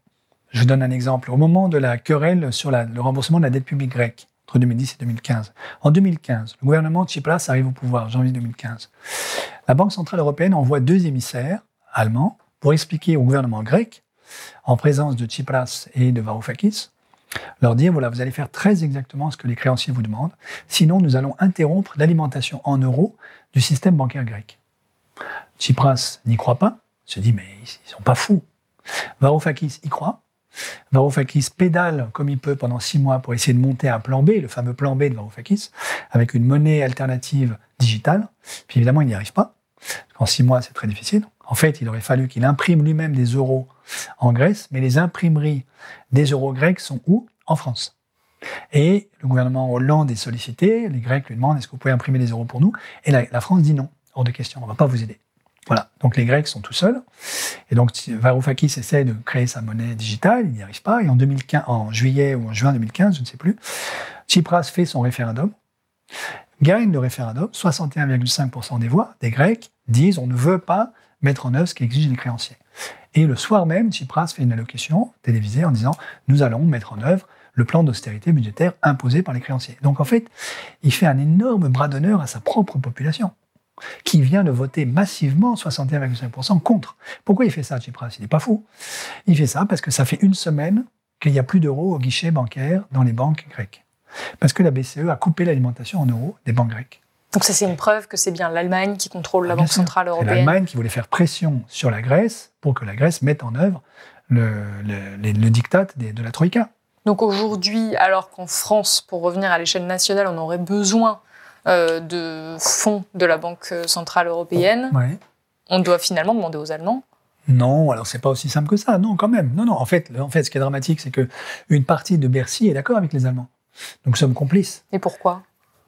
Speaker 3: Je donne un exemple. Au moment de la querelle sur le remboursement de la dette publique grecque, entre 2010 et 2015, en 2015, le gouvernement Tsipras arrive au pouvoir, janvier 2015. La Banque Centrale Européenne envoie deux émissaires allemands pour expliquer au gouvernement grec, en présence de Tsipras et de Varoufakis, leur dire, voilà, vous allez faire très exactement ce que les créanciers vous demandent, sinon nous allons interrompre l'alimentation en euros du système bancaire grec. Tsipras n'y croit pas, se dit, mais ils sont pas fous. Varoufakis y croit, Varoufakis pédale comme il peut pendant six mois pour essayer de monter un plan B, le fameux plan B de Varoufakis, avec une monnaie alternative digitale. Puis évidemment, il n'y arrive pas. En six mois, c'est très difficile. En fait, il aurait fallu qu'il imprime lui-même des euros en Grèce, mais les imprimeries des euros grecs sont où? En France. Et le gouvernement Hollande est sollicité, les Grecs lui demandent est-ce que vous pouvez imprimer des euros pour nous? Et la, la France dit non, hors de question, on ne va pas vous aider. Voilà, donc les Grecs sont tout seuls. Et donc Varoufakis essaie de créer sa monnaie digitale, il n'y arrive pas. Et en, 2015, en juillet ou en juin 2015, je ne sais plus, Tsipras fait son référendum, gagne le référendum, 61,5% des voix des Grecs disent on ne veut pas mettre en œuvre ce qu'exigent les créanciers. Et le soir même, Tsipras fait une allocution télévisée en disant nous allons mettre en œuvre le plan d'austérité budgétaire imposé par les créanciers. Donc en fait, il fait un énorme bras d'honneur à sa propre population qui vient de voter massivement 61,5% contre. Pourquoi il fait ça, Tsipras? Il n'est pas fou. Il fait ça parce que ça fait une semaine qu'il n'y a plus d'euros au guichet bancaire dans les banques grecques. Parce que la BCE a coupé l'alimentation en euros des banques grecques.
Speaker 2: Donc ça, c'est une preuve que c'est bien l'Allemagne qui contrôle la ah, Banque Centrale Européenne.
Speaker 3: L'Allemagne qui voulait faire pression sur la Grèce pour que la Grèce mette en œuvre le, le diktat de la Troïka.
Speaker 2: Donc aujourd'hui, alors qu'en France, pour revenir à l'échelle nationale, on aurait besoin euh, de fonds de la Banque Centrale Européenne, on doit finalement demander aux Allemands
Speaker 3: non, alors c'est pas aussi simple que ça. Non, quand même. Non, non. En fait, en fait, ce qui est dramatique, c'est que une partie de Bercy est d'accord avec les Allemands. Donc nous sommes complices.
Speaker 2: Et pourquoi?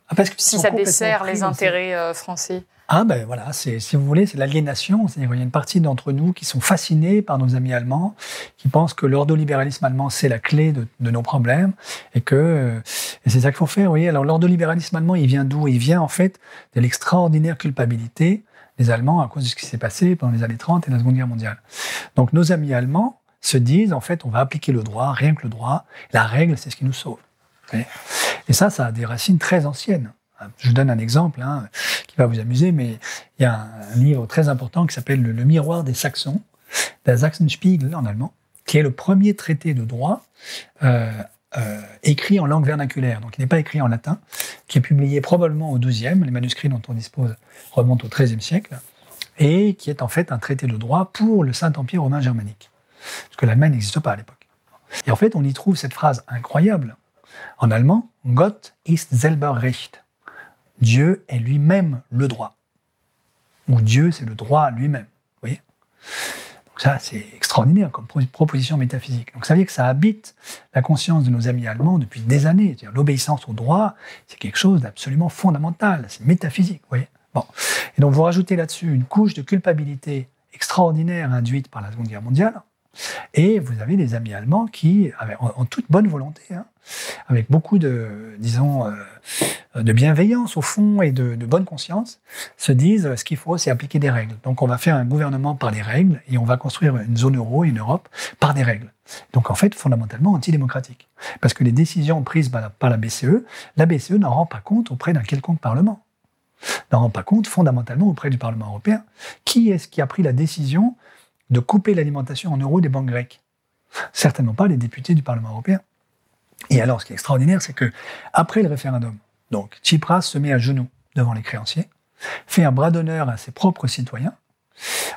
Speaker 3: Ah, parce que
Speaker 2: Si ça dessert les intérêts euh, français.
Speaker 3: Ah ben voilà, c'est si vous voulez, c'est l'aliénation. C'est-à-dire qu'il y a une partie d'entre nous qui sont fascinés par nos amis allemands, qui pensent que l'ordolibéralisme allemand c'est la clé de, nos problèmes et que et c'est ça qu'il faut faire. Vous voyez, alors l'ordolibéralisme allemand, il vient d'où? Il vient en fait de l'extraordinaire culpabilité des Allemands à cause de ce qui s'est passé pendant les années 30 et la Seconde Guerre mondiale. Donc nos amis allemands se disent en fait, on va appliquer le droit, rien que le droit. La règle, c'est ce qui nous sauve. Et ça, ça a des racines très anciennes. Je vous donne un exemple hein, qui va vous amuser, mais il y a un, livre très important qui s'appelle le, Miroir des Saxons, der Sachsenspiegel en allemand, qui est le premier traité de droit euh, euh, écrit en langue vernaculaire, donc il n'est pas écrit en latin, qui est publié probablement au XIIe, les manuscrits dont on dispose remontent au XIIIe siècle, et qui est en fait un traité de droit pour le Saint-Empire romain germanique, parce que l'Allemagne n'existe pas à l'époque. Et en fait, on y trouve cette phrase incroyable en allemand, Gott ist selber Recht. Dieu est lui-même le droit. Ou Dieu, c'est le droit lui-même. Vous voyez? Donc ça, c'est extraordinaire comme proposition métaphysique. Donc ça veut dire que ça habite la conscience de nos amis allemands depuis des années. L'obéissance au droit, c'est quelque chose d'absolument fondamental. C'est métaphysique. Vous voyez? Bon. Et donc vous rajoutez là-dessus une couche de culpabilité extraordinaire induite par la Seconde Guerre mondiale. Et vous avez des amis allemands qui, en, toute bonne volonté, hein, avec beaucoup de, disons, euh, de bienveillance au fond et de, bonne conscience, se disent ce qu'il faut, c'est appliquer des règles. Donc on va faire un gouvernement par les règles et on va construire une zone euro une Europe par des règles. Donc en fait, fondamentalement antidémocratique. Parce que les décisions prises par la BCE, la BCE n'en rend pas compte auprès d'un quelconque Parlement. N'en rend pas compte fondamentalement auprès du Parlement européen. Qui est-ce qui a pris la décision de couper l'alimentation en euros des banques grecques Certainement pas les députés du Parlement européen. Et alors, ce qui est extraordinaire, c'est que après le référendum, donc Tsipras se met à genoux devant les créanciers, fait un bras d'honneur à ses propres citoyens.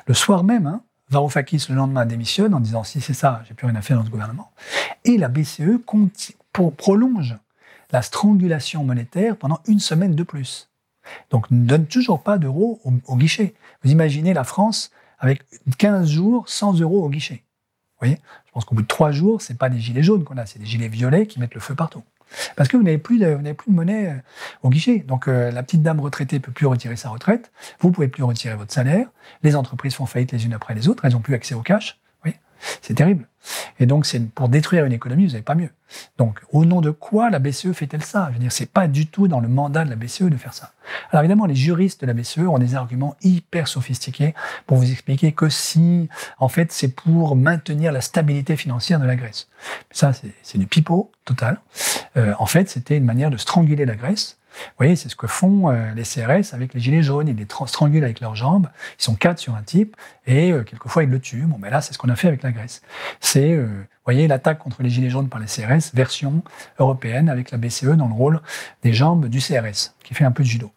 Speaker 3: Le soir même, hein, Varoufakis le lendemain démissionne en disant si c'est ça, j'ai plus rien à faire dans ce gouvernement. Et la BCE prolonge la strangulation monétaire pendant une semaine de plus. Donc ne donne toujours pas d'euros au, guichet. Vous imaginez la France avec 15 jours sans euros au guichet. Vous voyez? Je pense qu'au bout de trois jours, c'est pas des gilets jaunes qu'on a, c'est des gilets violets qui mettent le feu partout. Parce que vous n'avez plus, de, plus de monnaie euh, au guichet. Donc euh, la petite dame retraitée ne peut plus retirer sa retraite, vous ne pouvez plus retirer votre salaire, les entreprises font faillite les unes après les autres, elles n'ont plus accès au cash. C'est terrible. Et donc, c'est pour détruire une économie, vous n'avez pas mieux. Donc, au nom de quoi la BCE fait-elle ça? Je veux dire, c'est pas du tout dans le mandat de la BCE de faire ça. Alors évidemment, les juristes de la BCE ont des arguments hyper sophistiqués pour vous expliquer que si, en fait, c'est pour maintenir la stabilité financière de la Grèce. Ça, c'est du pipeau total. Euh, en fait, c'était une manière de stranguler la Grèce voyez, c'est ce que font euh, les CRS avec les gilets jaunes. Ils les strangulent avec leurs jambes. Ils sont quatre sur un type et euh, quelquefois ils le tuent. Bon, mais là, c'est ce qu'on a fait avec la Grèce. C'est, euh, voyez, l'attaque contre les gilets jaunes par les CRS, version européenne avec la BCE dans le rôle des jambes du CRS, qui fait un peu de judo,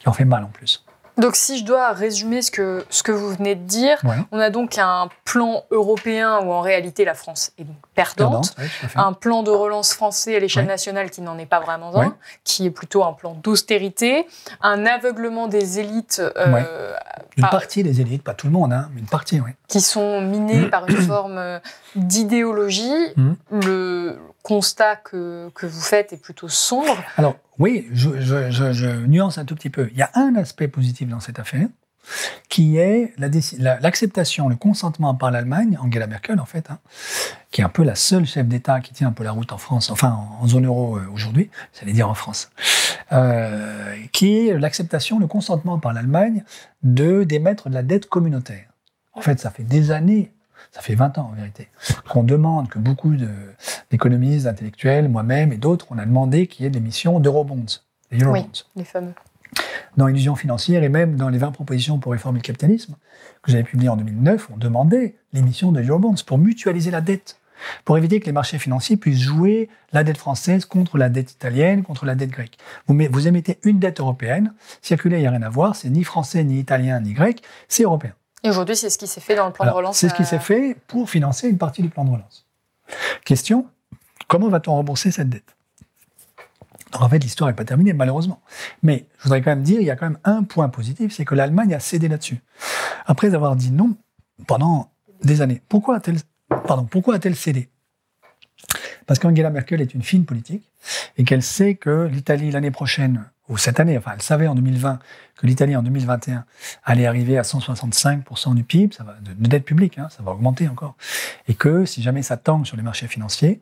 Speaker 3: qui en fait mal en plus.
Speaker 2: Donc, si je dois résumer ce que, ce que vous venez de dire, on a donc un plan européen où en réalité la France est donc perdante, un plan de relance français à l'échelle nationale qui n'en est pas vraiment un, qui est plutôt un plan d'austérité, un aveuglement des élites.
Speaker 3: Euh, une partie des élites, pas tout le monde, hein, mais une partie, oui.
Speaker 2: Qui sont minées par une forme d'idéologie. Mmh. Le constat que, que vous faites est plutôt sombre.
Speaker 3: Alors, oui, je, nuance un tout petit peu. Il y a un aspect positif dans cette affaire, qui est l'acceptation, le consentement par l'Allemagne, Angela Merkel en fait, hein, qui est un peu la seule chef d'État qui tient un peu la route en France, enfin en, zone euro euh, aujourd'hui, j'allais dire en France, euh, qui est l'acceptation, le consentement par l'Allemagne de d'émettre de la dette communautaire. En fait, ça fait des années ça fait 20 ans en vérité, qu'on demande que beaucoup d'économistes, d'intellectuels, moi-même et d'autres, on a demandé qu'il y ait des l'émission d'eurobonds,
Speaker 2: les eurobonds. Oui, les fameux.
Speaker 3: Dans Illusion financière et même dans les 20 propositions pour réformer le capitalisme, que j'avais publié en 2009, on demandait l'émission de eurobonds pour mutualiser la dette, pour éviter que les marchés financiers puissent jouer la dette française contre la dette italienne, contre la dette grecque. Vous, vous émettez une dette européenne, circuler, il n'y a rien à voir, c'est ni français, ni italien, ni grec, c'est européen.
Speaker 2: Et aujourd'hui, c'est ce qui s'est fait dans le plan de relance.
Speaker 3: C'est ce qui s'est fait pour financer une partie du plan de relance. Question comment va-t-on rembourser cette dette? En fait, l'histoire n'est pas terminée, malheureusement. Mais je voudrais quand même dire, il y a quand même un point positif, c'est que l'Allemagne a cédé là-dessus. Après avoir dit non pendant des années. Pourquoi a-t-elle, pardon, pourquoi a-t-elle cédé? Parce qu'Angela Merkel est une fine politique et qu'elle sait que l'Italie l'année prochaine ou cette année, enfin, elle savait en 2020 que l'Italie en 2021 allait arriver à 165% du PIB, ça va, de, dette publique, hein, ça va augmenter encore, et que si jamais ça tangue sur les marchés financiers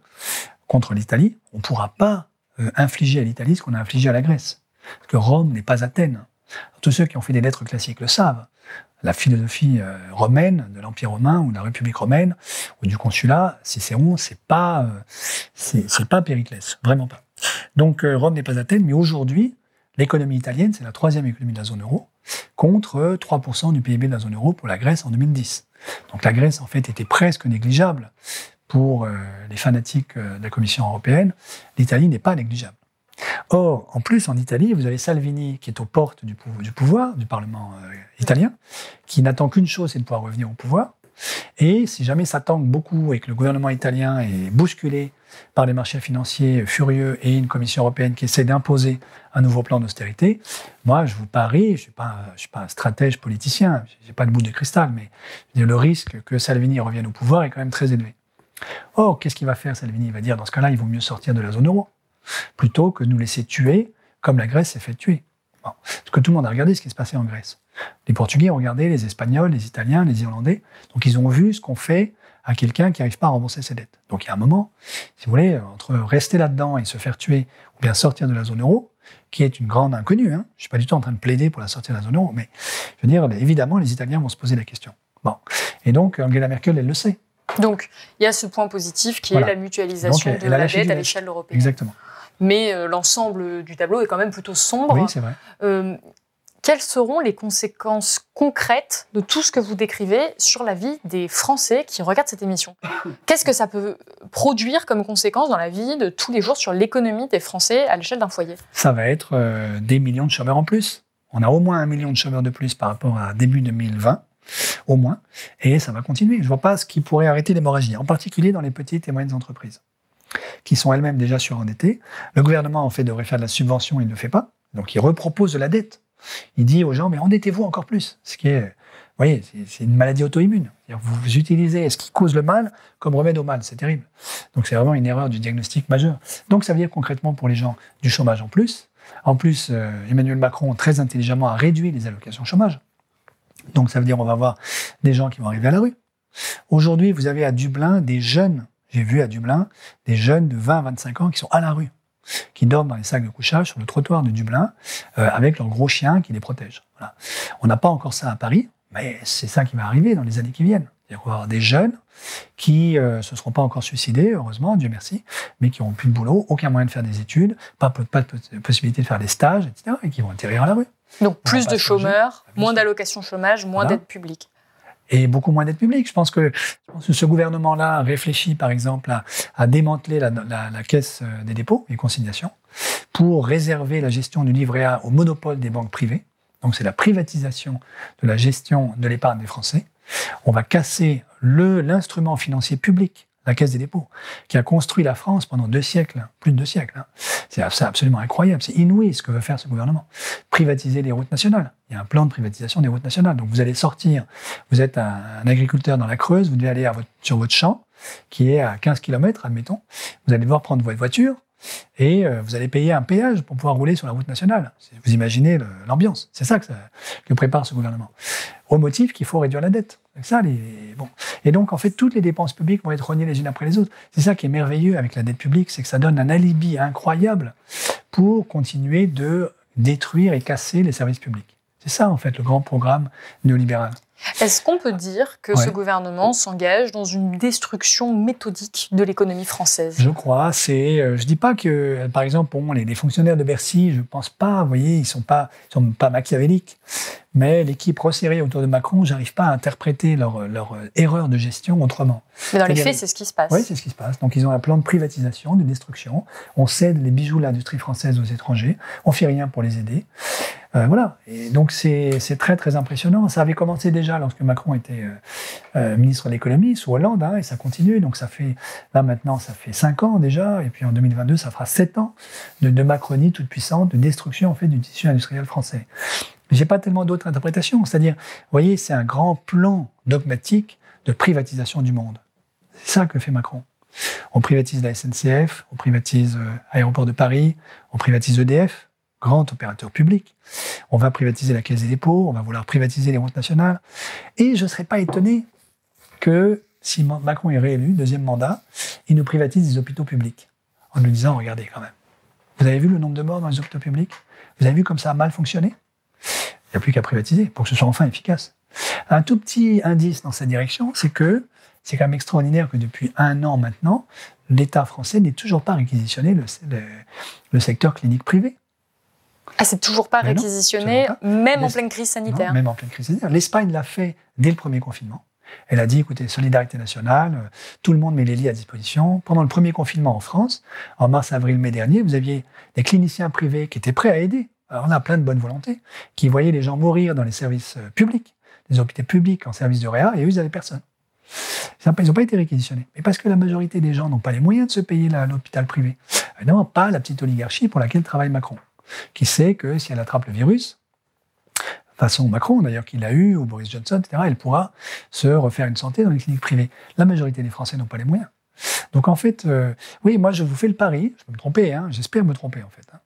Speaker 3: contre l'Italie, on ne pourra pas euh, infliger à l'Italie ce qu'on a infligé à la Grèce, parce que Rome n'est pas Athènes. Tous ceux qui ont fait des lettres classiques le savent. La philosophie euh, romaine de l'Empire romain ou de la République romaine ou du consulat, Cicéron, c'est pas, euh, c'est pas Périclès, vraiment pas. Donc Rome n'est pas Athènes, mais aujourd'hui, L'économie italienne, c'est la troisième économie de la zone euro, contre 3% du PIB de la zone euro pour la Grèce en 2010. Donc la Grèce, en fait, était presque négligeable pour euh, les fanatiques euh, de la Commission européenne. L'Italie n'est pas négligeable. Or, en plus, en Italie, vous avez Salvini qui est aux portes du, pouvoir, du Parlement euh, italien, qui n'attend qu'une chose, c'est de pouvoir revenir au pouvoir. Et si jamais ça tangue beaucoup et que le gouvernement italien est bousculé par les marchés financiers furieux et une Commission européenne qui essaie d'imposer un nouveau plan d'austérité, moi, je vous parie, je ne suis, suis pas un stratège politicien, je n'ai pas de bout de cristal, mais le risque que Salvini revienne au pouvoir est quand même très élevé. Or, qu'est-ce qu'il va faire, Salvini? Il va dire, dans ce cas-là, il vaut mieux sortir de la zone euro, plutôt que de nous laisser tuer comme la Grèce s'est fait tuer. Parce que tout le monde a regardé ce qui se passait en Grèce. Les Portugais ont regardé les Espagnols, les Italiens, les Irlandais. Donc ils ont vu ce qu'on fait à quelqu'un qui n'arrive pas à rembourser ses dettes. Donc il y a un moment, si vous voulez, entre rester là-dedans et se faire tuer ou bien sortir de la zone euro, qui est une grande inconnue, hein. je ne suis pas du tout en train de plaider pour la sortie de la zone euro, mais je veux dire, évidemment, les Italiens vont se poser la question. Bon. Et donc Angela Merkel, elle le sait.
Speaker 2: Donc il y a ce point positif qui est la mutualisation de la dette à l'échelle européenne.
Speaker 3: Exactement.
Speaker 2: Mais euh, l'ensemble du tableau est quand même plutôt sombre.
Speaker 3: Oui, c'est vrai.
Speaker 2: Euh, quelles seront les conséquences concrètes de tout ce que vous décrivez sur la vie des Français qui regardent cette émission? Qu'est-ce que ça peut produire comme conséquence dans la vie de tous les jours sur l'économie des Français à l'échelle d'un foyer?
Speaker 3: Ça va être euh, des millions de chômeurs en plus. On a au moins un million de chômeurs de plus par rapport à début 2020, au moins, et ça va continuer. Je ne vois pas ce qui pourrait arrêter l'hémorragie, en particulier dans les petites et moyennes entreprises, qui sont elles-mêmes déjà surendettées. Le gouvernement, en fait, devrait faire de la subvention, il ne le fait pas, donc il repropose de la dette. Il dit aux gens, mais endettez-vous encore plus. Ce qui est, vous voyez, c'est une maladie auto-immune. Vous utilisez ce qui cause le mal comme remède au mal. C'est terrible. Donc c'est vraiment une erreur du diagnostic majeur. Donc ça veut dire concrètement pour les gens du chômage en plus. En plus, euh, Emmanuel Macron, très intelligemment, a réduit les allocations chômage. Donc ça veut dire qu'on va avoir des gens qui vont arriver à la rue. Aujourd'hui, vous avez à Dublin des jeunes, j'ai vu à Dublin, des jeunes de 20 à 25 ans qui sont à la rue qui dorment dans les sacs de couchage sur le trottoir de Dublin euh, avec leurs gros chiens qui les protègent. On n'a pas encore ça à Paris, mais c'est ça qui va arriver dans les années qui viennent. Va y avoir des jeunes qui ne euh, se seront pas encore suicidés, heureusement, Dieu merci, mais qui n'ont plus de boulot, aucun moyen de faire des études, pas, pas de possibilité de faire des stages, etc., et qui vont atterrir à la rue.
Speaker 2: Donc plus de chômeurs, moins d'allocations chômage, moins d'aide publique
Speaker 3: et beaucoup moins d'aide publique. Je pense que, ce gouvernement-là réfléchit, par exemple, à, démanteler la, caisse euh, des dépôts et consignations pour réserver la gestion du livret A au monopole des banques privées. Donc, c'est la privatisation de la gestion de l'épargne des Français. On va casser l'instrument financier public la Caisse des dépôts, qui a construit la France pendant deux siècles, plus de deux siècles. Hein. C'est absolument incroyable, c'est inouï ce que veut faire ce gouvernement. Privatiser les routes nationales. Il y a un plan de privatisation des routes nationales. Donc vous allez sortir, vous êtes un, agriculteur dans la Creuse, vous devez aller sur votre champ, qui est à 15 km, admettons. Vous allez devoir prendre votre voiture, et euh, vous allez payer un péage pour pouvoir rouler sur la route nationale. Vous imaginez l'ambiance. C'est ça que, prépare ce gouvernement. Au motif qu'il faut réduire la dette. Ça, les, bon. Et donc, en fait, toutes les dépenses publiques vont être rognées les unes après les autres. C'est ça qui est merveilleux avec la dette publique, c'est que ça donne un alibi incroyable pour continuer de détruire et casser les services publics. C'est ça, en fait, le grand programme néolibéral.
Speaker 2: Est-ce qu'on peut dire que ce gouvernement s'engage dans une destruction méthodique de l'économie française?
Speaker 3: Je crois. C'est, euh, je dis pas que, par exemple, bon, les, fonctionnaires de Bercy, je pense pas. Vous voyez, ils sont pas, sont pas machiavéliques. Mais l'équipe resserrée autour de Macron, j'arrive pas à interpréter leur, leur euh, erreur de gestion autrement.
Speaker 2: Mais dans les faits, c'est ce qui se passe.
Speaker 3: Oui, c'est ce qui se passe. Donc, ils ont un plan de privatisation, de destruction. On cède les bijoux de l'industrie française aux étrangers. On fait rien pour les aider. Euh, voilà. Et donc c'est très très impressionnant. Ça avait commencé déjà lorsque Macron était euh, euh, ministre de l'économie sous Hollande, hein, et ça continue. Donc ça fait là maintenant ça fait cinq ans déjà, et puis en 2022 ça fera sept ans de, de Macronie toute puissante, de destruction en fait du tissu industriel français. J'ai pas tellement d'autres interprétations. C'est-à-dire, vous voyez, c'est un grand plan dogmatique de privatisation du monde. C'est ça que fait Macron. On privatise la SNCF, on privatise Aéroport de Paris, on privatise EDF, grand opérateur public. On va privatiser la Caisse des dépôts, on va vouloir privatiser les routes nationales. Et je ne serais pas étonné que, si Macron est réélu, deuxième mandat, il nous privatise des hôpitaux publics. En nous disant, regardez quand même, vous avez vu le nombre de morts dans les hôpitaux publics? Vous avez vu comme ça a mal fonctionné? Il n'y a plus qu'à privatiser pour que ce soit enfin efficace. Un tout petit indice dans cette direction, c'est que c'est quand même extraordinaire que depuis un an maintenant, l'État français n'ait toujours pas réquisitionné le secteur clinique privé.
Speaker 2: Ah, c'est toujours pas réquisitionné, même en pleine crise sanitaire.
Speaker 3: même en pleine crise sanitaire. L'Espagne l'a fait dès le premier confinement. Elle a dit, écoutez, solidarité nationale, tout le monde met les lits à disposition. Pendant le premier confinement en France, en mars, avril, mai dernier, vous aviez des cliniciens privés qui étaient prêts à aider. Alors on a plein de bonne volonté, qui voyaient les gens mourir dans les services euh, publics, les hôpitaux publics en service de réa, et eux, ils n'avaient personne. Ils n'ont pas été réquisitionnés. Mais parce que la majorité des gens n'ont pas les moyens de se payer l'hôpital privé. Non, pas la petite oligarchie pour laquelle travaille Macron qui sait que si elle attrape le virus, façon Macron d'ailleurs qu'il a eu, ou Boris Johnson, etc., elle pourra se refaire une santé dans les cliniques privées. La majorité des Français n'ont pas les moyens. Donc en fait, euh, oui, moi je vous fais le pari, je peux me tromper, hein, j'espère me tromper en fait, hein,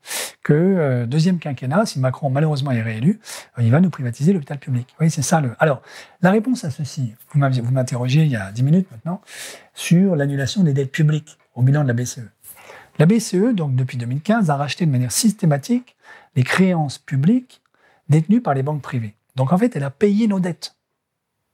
Speaker 3: que euh, deuxième quinquennat, si Macron malheureusement est réélu, euh, il va nous privatiser l'hôpital public. Oui, c'est ça le. Alors, la réponse à ceci, vous m'interrogez il y a dix minutes maintenant sur l'annulation des dettes publiques au bilan de la BCE. La BCE, donc depuis 2015, a racheté de manière systématique les créances publiques détenues par les banques privées. Donc en fait, elle a payé nos dettes.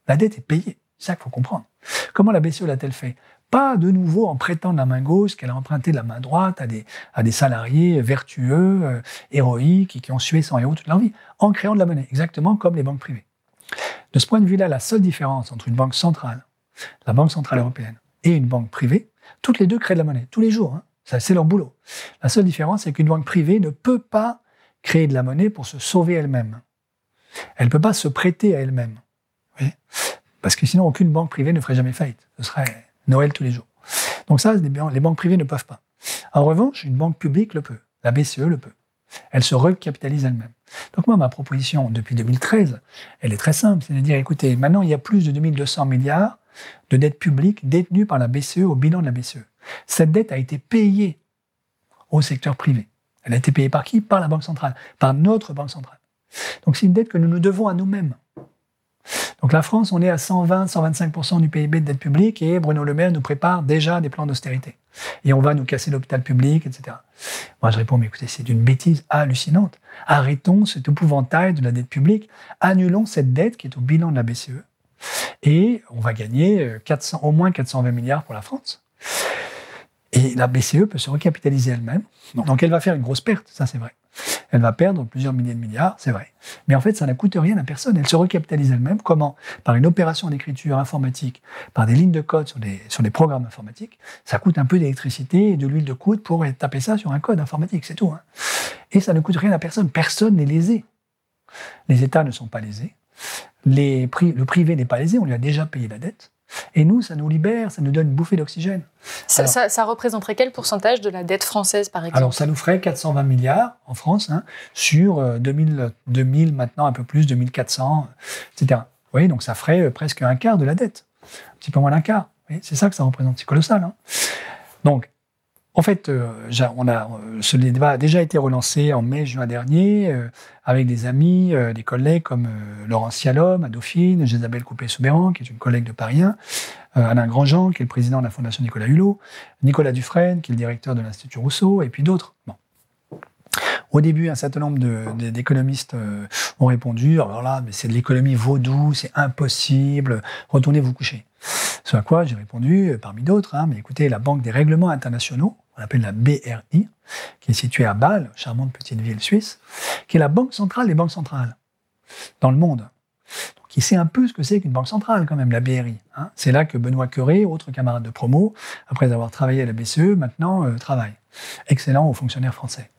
Speaker 3: La dette est payée. C'est ça qu'il faut comprendre. Comment la BCE l'a-t-elle fait? Pas de nouveau en prêtant de la main gauche qu'elle a emprunté de la main droite à des, à des salariés vertueux, euh, héroïques qui ont sué sans héros toute leur vie, en créant de la monnaie, exactement comme les banques privées. De ce point de vue-là, la seule différence entre une banque centrale, la Banque centrale européenne, et une banque privée, toutes les deux créent de la monnaie, tous les jours. Hein. C'est leur boulot. La seule différence, c'est qu'une banque privée ne peut pas créer de la monnaie pour se sauver elle-même. Elle ne peut pas se prêter à elle-même. Parce que sinon, aucune banque privée ne ferait jamais faillite. Ce serait Noël tous les jours. Donc ça, les banques privées ne peuvent pas. En revanche, une banque publique le peut. La BCE le peut. Elle se recapitalise elle-même. Donc moi, ma proposition depuis 2013, elle est très simple. C'est de dire, écoutez, maintenant, il y a plus de 2200 milliards de dettes publiques détenues par la BCE au bilan de la BCE. Cette dette a été payée au secteur privé. Elle a été payée par qui? Par la Banque centrale, par notre Banque centrale. Donc c'est une dette que nous nous devons à nous-mêmes. Donc la France, on est à 120-125% du PIB de dette publique et Bruno Le Maire nous prépare déjà des plans d'austérité. Et on va nous casser l'hôpital public, etc. Moi, je réponds, mais écoutez, c'est une bêtise hallucinante. Arrêtons cet épouvantail de la dette publique. Annulons cette dette qui est au bilan de la BCE. Et on va gagner 400, euh, au moins 420 milliards pour la France. Et la BCE peut se recapitaliser elle-même. Donc elle va faire une grosse perte, ça c'est vrai. Elle va perdre plusieurs milliers de milliards, c'est vrai. Mais en fait, ça ne coûte rien à personne. Elle se recapitalise elle-même. Comment? Par une opération d'écriture informatique, par des lignes de code sur des, sur des programmes informatiques. Ça coûte un peu d'électricité et de l'huile de coude pour taper ça sur un code informatique, c'est tout. Hein. Et ça ne coûte rien à personne. Personne n'est lésé. Les États ne sont pas lésés. Les, le privé n'est pas lésé, on lui a déjà payé la dette. Et nous, ça nous libère, ça nous donne une bouffée d'oxygène.
Speaker 2: Ça, représenterait quel pourcentage de la dette française, par exemple?
Speaker 3: Alors, ça nous ferait 420 milliards en France, hein, sur 2000, 2000, maintenant un peu plus, 2400, etc. Vous voyez, donc ça ferait euh, presque un quart de la dette. Un petit peu moins d'un quart. C'est ça que ça représente, c'est colossal. Hein. Donc, en fait, euh, on a, euh, ce débat a déjà été relancé en mai-juin dernier euh, avec des amis, des collègues comme Laurence Cialom à Dauphine, Isabelle Coupé-Soubéran, qui est une collègue de Paris 1, Alain Grandjean, qui est le président de la Fondation Nicolas Hulot, Nicolas Dufresne, qui est le directeur de l'Institut Rousseau, et puis d'autres. Bon. Au début, un certain nombre d'économistes ont répondu alors là, mais c'est de l'économie vaudou, c'est impossible, retournez vous coucher. Ce à quoi j'ai répondu, parmi d'autres, hein, mais écoutez, la Banque des règlements internationaux, on appelle la BRI, qui est située à Bâle, charmante petite ville suisse, qui est la banque centrale des banques centrales dans le monde. Donc, il sait un peu ce que c'est qu'une banque centrale, quand même, la BRI. Hein. C'est là que Benoît Curé, autre camarade de promo, après avoir travaillé à la BCE, maintenant euh, travaille. Excellent aux fonctionnaires français.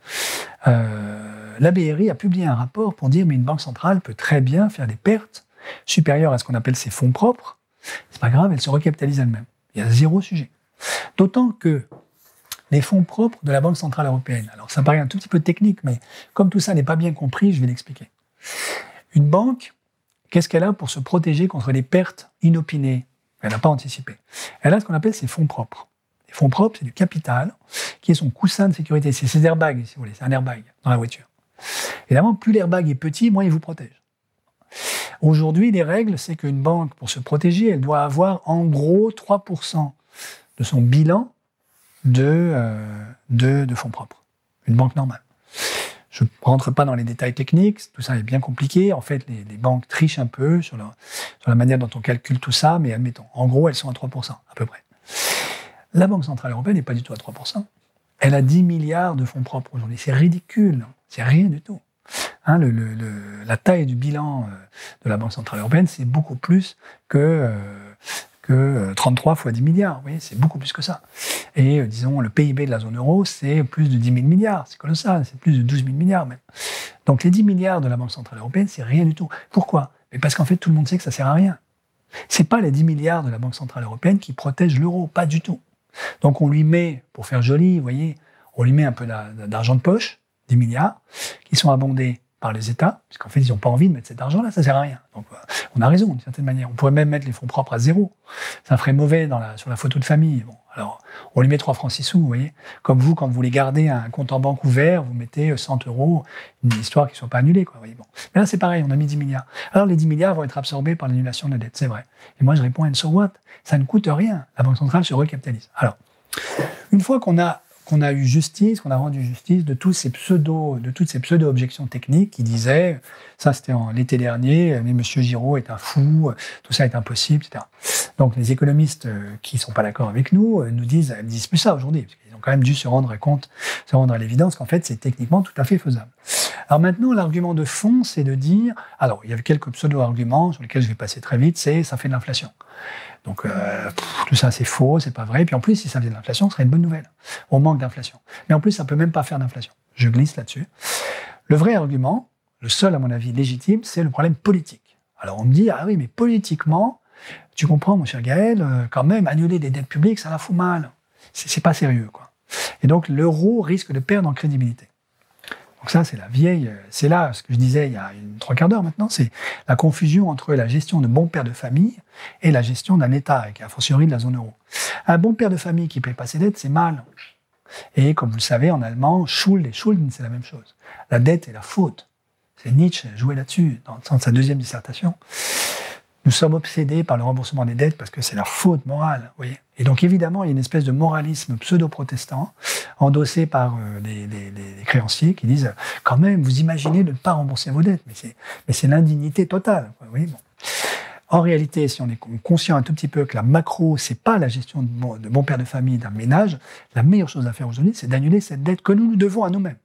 Speaker 3: Euh, la BRI a publié un rapport pour dire mais une banque centrale peut très bien faire des pertes supérieures à ce qu'on appelle ses fonds propres. C'est pas grave, elle se recapitalise elle-même. Il y a zéro sujet. D'autant que les fonds propres de la Banque Centrale Européenne. Alors ça paraît un tout petit peu technique, mais comme tout ça n'est pas bien compris, je vais l'expliquer. Une banque, qu'est-ce qu'elle a pour se protéger contre les pertes inopinées? Elle n'a pas anticipé. Elle a ce qu'on appelle ses fonds propres. Les fonds propres, c'est du capital, qui est son coussin de sécurité. C'est ses airbags, si vous voulez. C'est un airbag dans la voiture. Évidemment, plus l'airbag est petit, moins il vous protège. Aujourd'hui, les règles, c'est qu'une banque, pour se protéger, elle doit avoir en gros 3% de son bilan euh, de, fonds propres. Une banque normale. Je ne rentre pas dans les détails techniques, tout ça est bien compliqué. En fait, les, banques trichent un peu sur sur la, manière dont on calcule tout ça, mais admettons, en gros, elles sont à 3%, à peu près. La Banque Centrale Européenne n'est pas du tout à 3%. Elle a 10 milliards de fonds propres aujourd'hui. C'est ridicule. C'est rien du tout. Hein, la taille du bilan euh, de la Banque Centrale Européenne, c'est beaucoup plus que euh, que 33 euh, fois 10 milliards. Oui, c'est beaucoup plus que ça. Et euh, disons, le PIB de la zone euro, c'est plus de 10 000 milliards. C'est colossal, c'est plus de 12 000 milliards même. Donc les 10 milliards de la Banque Centrale Européenne, c'est rien du tout. Pourquoi? Parce qu'en fait, tout le monde sait que ça sert à rien. C'est pas les 10 milliards de la Banque Centrale Européenne qui protègent l'euro, pas du tout. Donc on lui met, pour faire joli, vous voyez, on lui met un peu d'argent de poche, 10 milliards, qui sont abondés par les États, puisqu'en fait, ils n'ont pas envie de mettre cet argent-là, ça sert à rien. Donc, euh, on a raison, d'une certaine manière. On pourrait même mettre les fonds propres à zéro. Ça ferait mauvais dans la, sur la photo de famille. Bon, alors, on lui met 3 francs 6 sous, vous voyez. Comme vous, quand vous voulez garder un compte en banque ouvert, vous mettez 100 euros, une histoire qui ne soit pas annulée, quoi. Voyez, bon. Mais là, c'est pareil, on a mis 10 milliards. Alors, les 10 milliards vont être absorbés par l'annulation de la dette, c'est vrai. Et moi, je réponds, and so what? Ça ne coûte rien. La Banque centrale se recapitalise. Alors, une fois qu'on a qu'on a eu justice, qu'on a rendu justice de tous ces pseudo, de toutes ces pseudo objections techniques qui disaient, ça c'était l'été dernier, mais Monsieur Giraud est un fou, tout ça est impossible, etc. Donc les économistes euh, qui sont pas d'accord avec nous euh, nous disent, ils disent plus ça aujourd'hui, quand même dû se rendre compte, se rendre à l'évidence qu'en fait c'est techniquement tout à fait faisable. Alors maintenant, l'argument de fond, c'est de dire, alors il y avait quelques pseudo-arguments sur lesquels je vais passer très vite, c'est ça fait de l'inflation. Donc euh, tout ça c'est faux, c'est pas vrai. Puis en plus, si ça faisait de l'inflation, ce serait une bonne nouvelle. On manque d'inflation. Mais en plus, ça peut même pas faire d'inflation. Je glisse là-dessus. Le vrai argument, le seul à mon avis légitime, c'est le problème politique. Alors on me dit ah oui, mais politiquement, tu comprends, mon cher Gaël, euh, quand même annuler des dettes publiques, ça la fout mal. C'est pas sérieux, quoi. Et donc l'euro risque de perdre en crédibilité. Donc ça, c'est la vieille, c'est là ce que je disais il y a une trois quarts d'heure maintenant, c'est la confusion entre la gestion de bon père de famille et la gestion d'un État, et a fortiori de la zone euro. Un bon père de famille qui ne paye pas ses dettes, c'est mal. Et comme vous le savez, en allemand, Schuld et Schulden, c'est la même chose. La dette est la faute. C'est Nietzsche joué là-dessus dans sa deuxième dissertation. Nous sommes obsédés par le remboursement des dettes parce que c'est la faute morale, vous voyez. Et donc évidemment, il y a une espèce de moralisme pseudo-protestant endossé par euh, des, créanciers qui disent quand même, vous imaginez de ne pas rembourser vos dettes, mais c'est l'indignité totale. Vous bon. En réalité, si on est conscient un tout petit peu que la macro, c'est pas la gestion de bon, bon père de famille d'un ménage, la meilleure chose à faire aujourd'hui, c'est d'annuler cette dette que nous nous devons à nous-mêmes.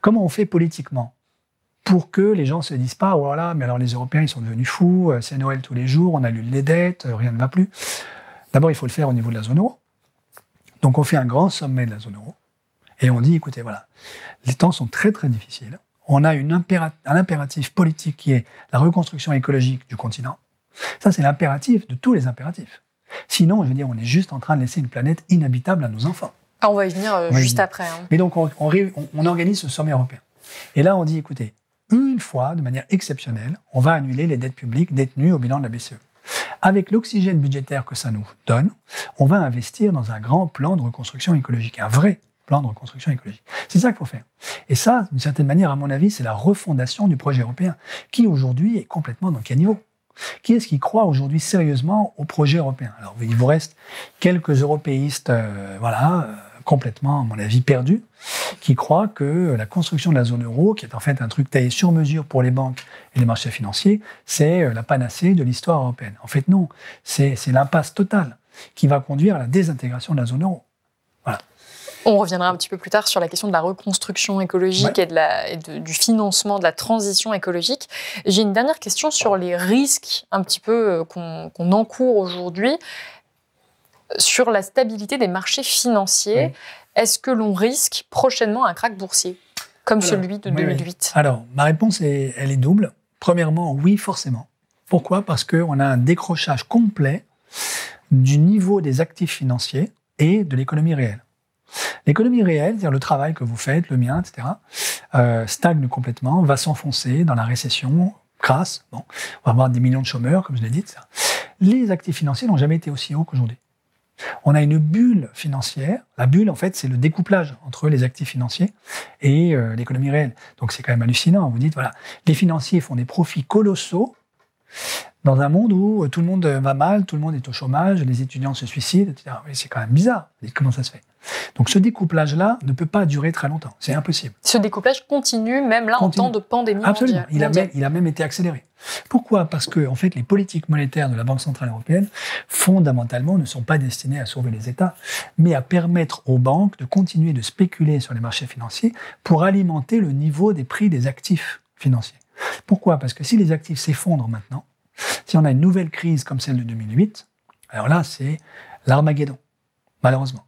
Speaker 3: Comment on fait politiquement? Pour que les gens se disent pas, voilà, mais alors les Européens, ils sont devenus fous, euh, c'est Noël tous les jours, on annule les dettes, euh, rien ne va plus. D'abord, il faut le faire au niveau de la zone euro. Donc, on fait un grand sommet de la zone euro et on dit, écoutez, voilà, les temps sont très, très difficiles. On a une un impératif politique qui est la reconstruction écologique du continent. Ça, c'est l'impératif de tous les impératifs. Sinon, je veux dire, on est juste en train de laisser une planète inhabitable à nos enfants.
Speaker 2: Ah, on va y venir euh, juste après. Hein.
Speaker 3: Mais donc, on, on organise ce sommet européen. Et là, on dit, écoutez, une fois, de manière exceptionnelle, on va annuler les dettes publiques détenues au bilan de la BCE. Avec l'oxygène budgétaire que ça nous donne, on va investir dans un grand plan de reconstruction écologique, un vrai plan de reconstruction écologique. C'est ça qu'il faut faire. Et ça, d'une certaine manière, à mon avis, c'est la refondation du projet européen, qui aujourd'hui est complètement dans quel niveau qui est-ce qui croit aujourd'hui sérieusement au projet européen? Alors, il vous reste quelques européistes, euh, voilà, euh, complètement, à mon avis, perdu, qui croit que la construction de la zone euro, qui est en fait un truc taillé sur mesure pour les banques et les marchés financiers, c'est euh, la panacée de l'histoire européenne. En fait, non. C'est l'impasse totale qui va conduire à la désintégration de la zone euro. Voilà.
Speaker 2: On reviendra un petit peu plus tard sur la question de la reconstruction écologique et, de la, du financement de la transition écologique. J'ai une dernière question sur les risques un petit peu euh, qu'on encourt aujourd'hui sur la stabilité des marchés financiers. Est-ce que l'on risque prochainement un krach boursier comme celui de 2008
Speaker 3: Alors, ma réponse, est, elle est double. Premièrement, oui, forcément. Pourquoi? Parce qu'on a un décrochage complet du niveau des actifs financiers et de l'économie réelle. L'économie réelle, c'est-à-dire le travail que vous faites, le mien, etc., euh, stagne complètement, va s'enfoncer dans la récession, crasse. Bon, on va avoir des millions de chômeurs, comme je l'ai dit. Les actifs financiers n'ont jamais été aussi hauts qu'aujourd'hui. On a une bulle financière. La bulle, en fait, c'est le découplage entre les actifs financiers et euh, l'économie réelle. Donc c'est quand même hallucinant. Vous dites, voilà, les financiers font des profits colossaux dans un monde où euh, tout le monde va mal, tout le monde est au chômage, les étudiants se suicident, etc. C'est quand même bizarre. Comment ça se fait? Donc ce découplage-là ne peut pas durer très longtemps. C'est impossible.
Speaker 2: Ce découplage continue même là en temps de pandémie
Speaker 3: Absolument. Il, a même, il a même été accéléré. Pourquoi? Parce que en fait, les politiques monétaires de la Banque centrale européenne, fondamentalement, ne sont pas destinées à sauver les États, mais à permettre aux banques de continuer de spéculer sur les marchés financiers pour alimenter le niveau des prix des actifs financiers. Pourquoi? Parce que si les actifs s'effondrent maintenant, si on a une nouvelle crise comme celle de 2008, alors là, c'est l'Armageddon, malheureusement.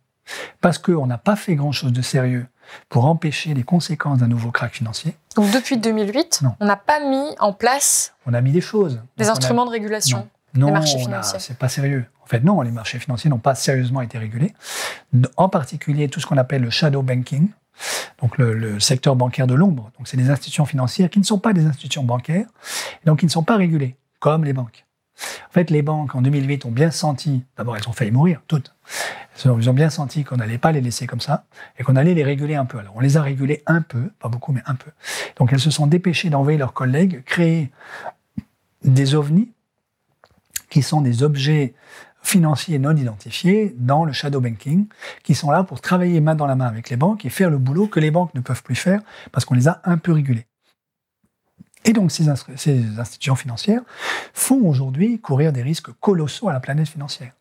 Speaker 3: Parce qu'on n'a pas fait grand-chose de sérieux pour empêcher les conséquences d'un nouveau crack financier.
Speaker 2: Donc depuis 2008, on n'a pas mis en place...
Speaker 3: On a mis des choses.
Speaker 2: Des instruments de régulation
Speaker 3: non. des marchés financiers. c'est pas sérieux. En fait, non, les marchés financiers n'ont pas sérieusement été régulés. En particulier, tout ce qu'on appelle le shadow banking, donc le, secteur bancaire de l'ombre. Donc c'est des institutions financières qui ne sont pas des institutions bancaires, donc qui ne sont pas régulées, comme les banques. En fait, les banques en 2008 ont bien senti, d'abord elles ont failli mourir, toutes, elles ont bien senti qu'on n'allait pas les laisser comme ça et qu'on allait les réguler un peu. Alors on les a régulées un peu, pas beaucoup, mais un peu. Donc elles se sont dépêchées d'envoyer leurs collègues créer des ovnis qui sont des objets financiers non identifiés dans le shadow banking, qui sont là pour travailler main dans la main avec les banques et faire le boulot que les banques ne peuvent plus faire parce qu'on les a un peu régulés. Et donc ces, institutions financières font aujourd'hui courir des risques colossaux à la planète financière.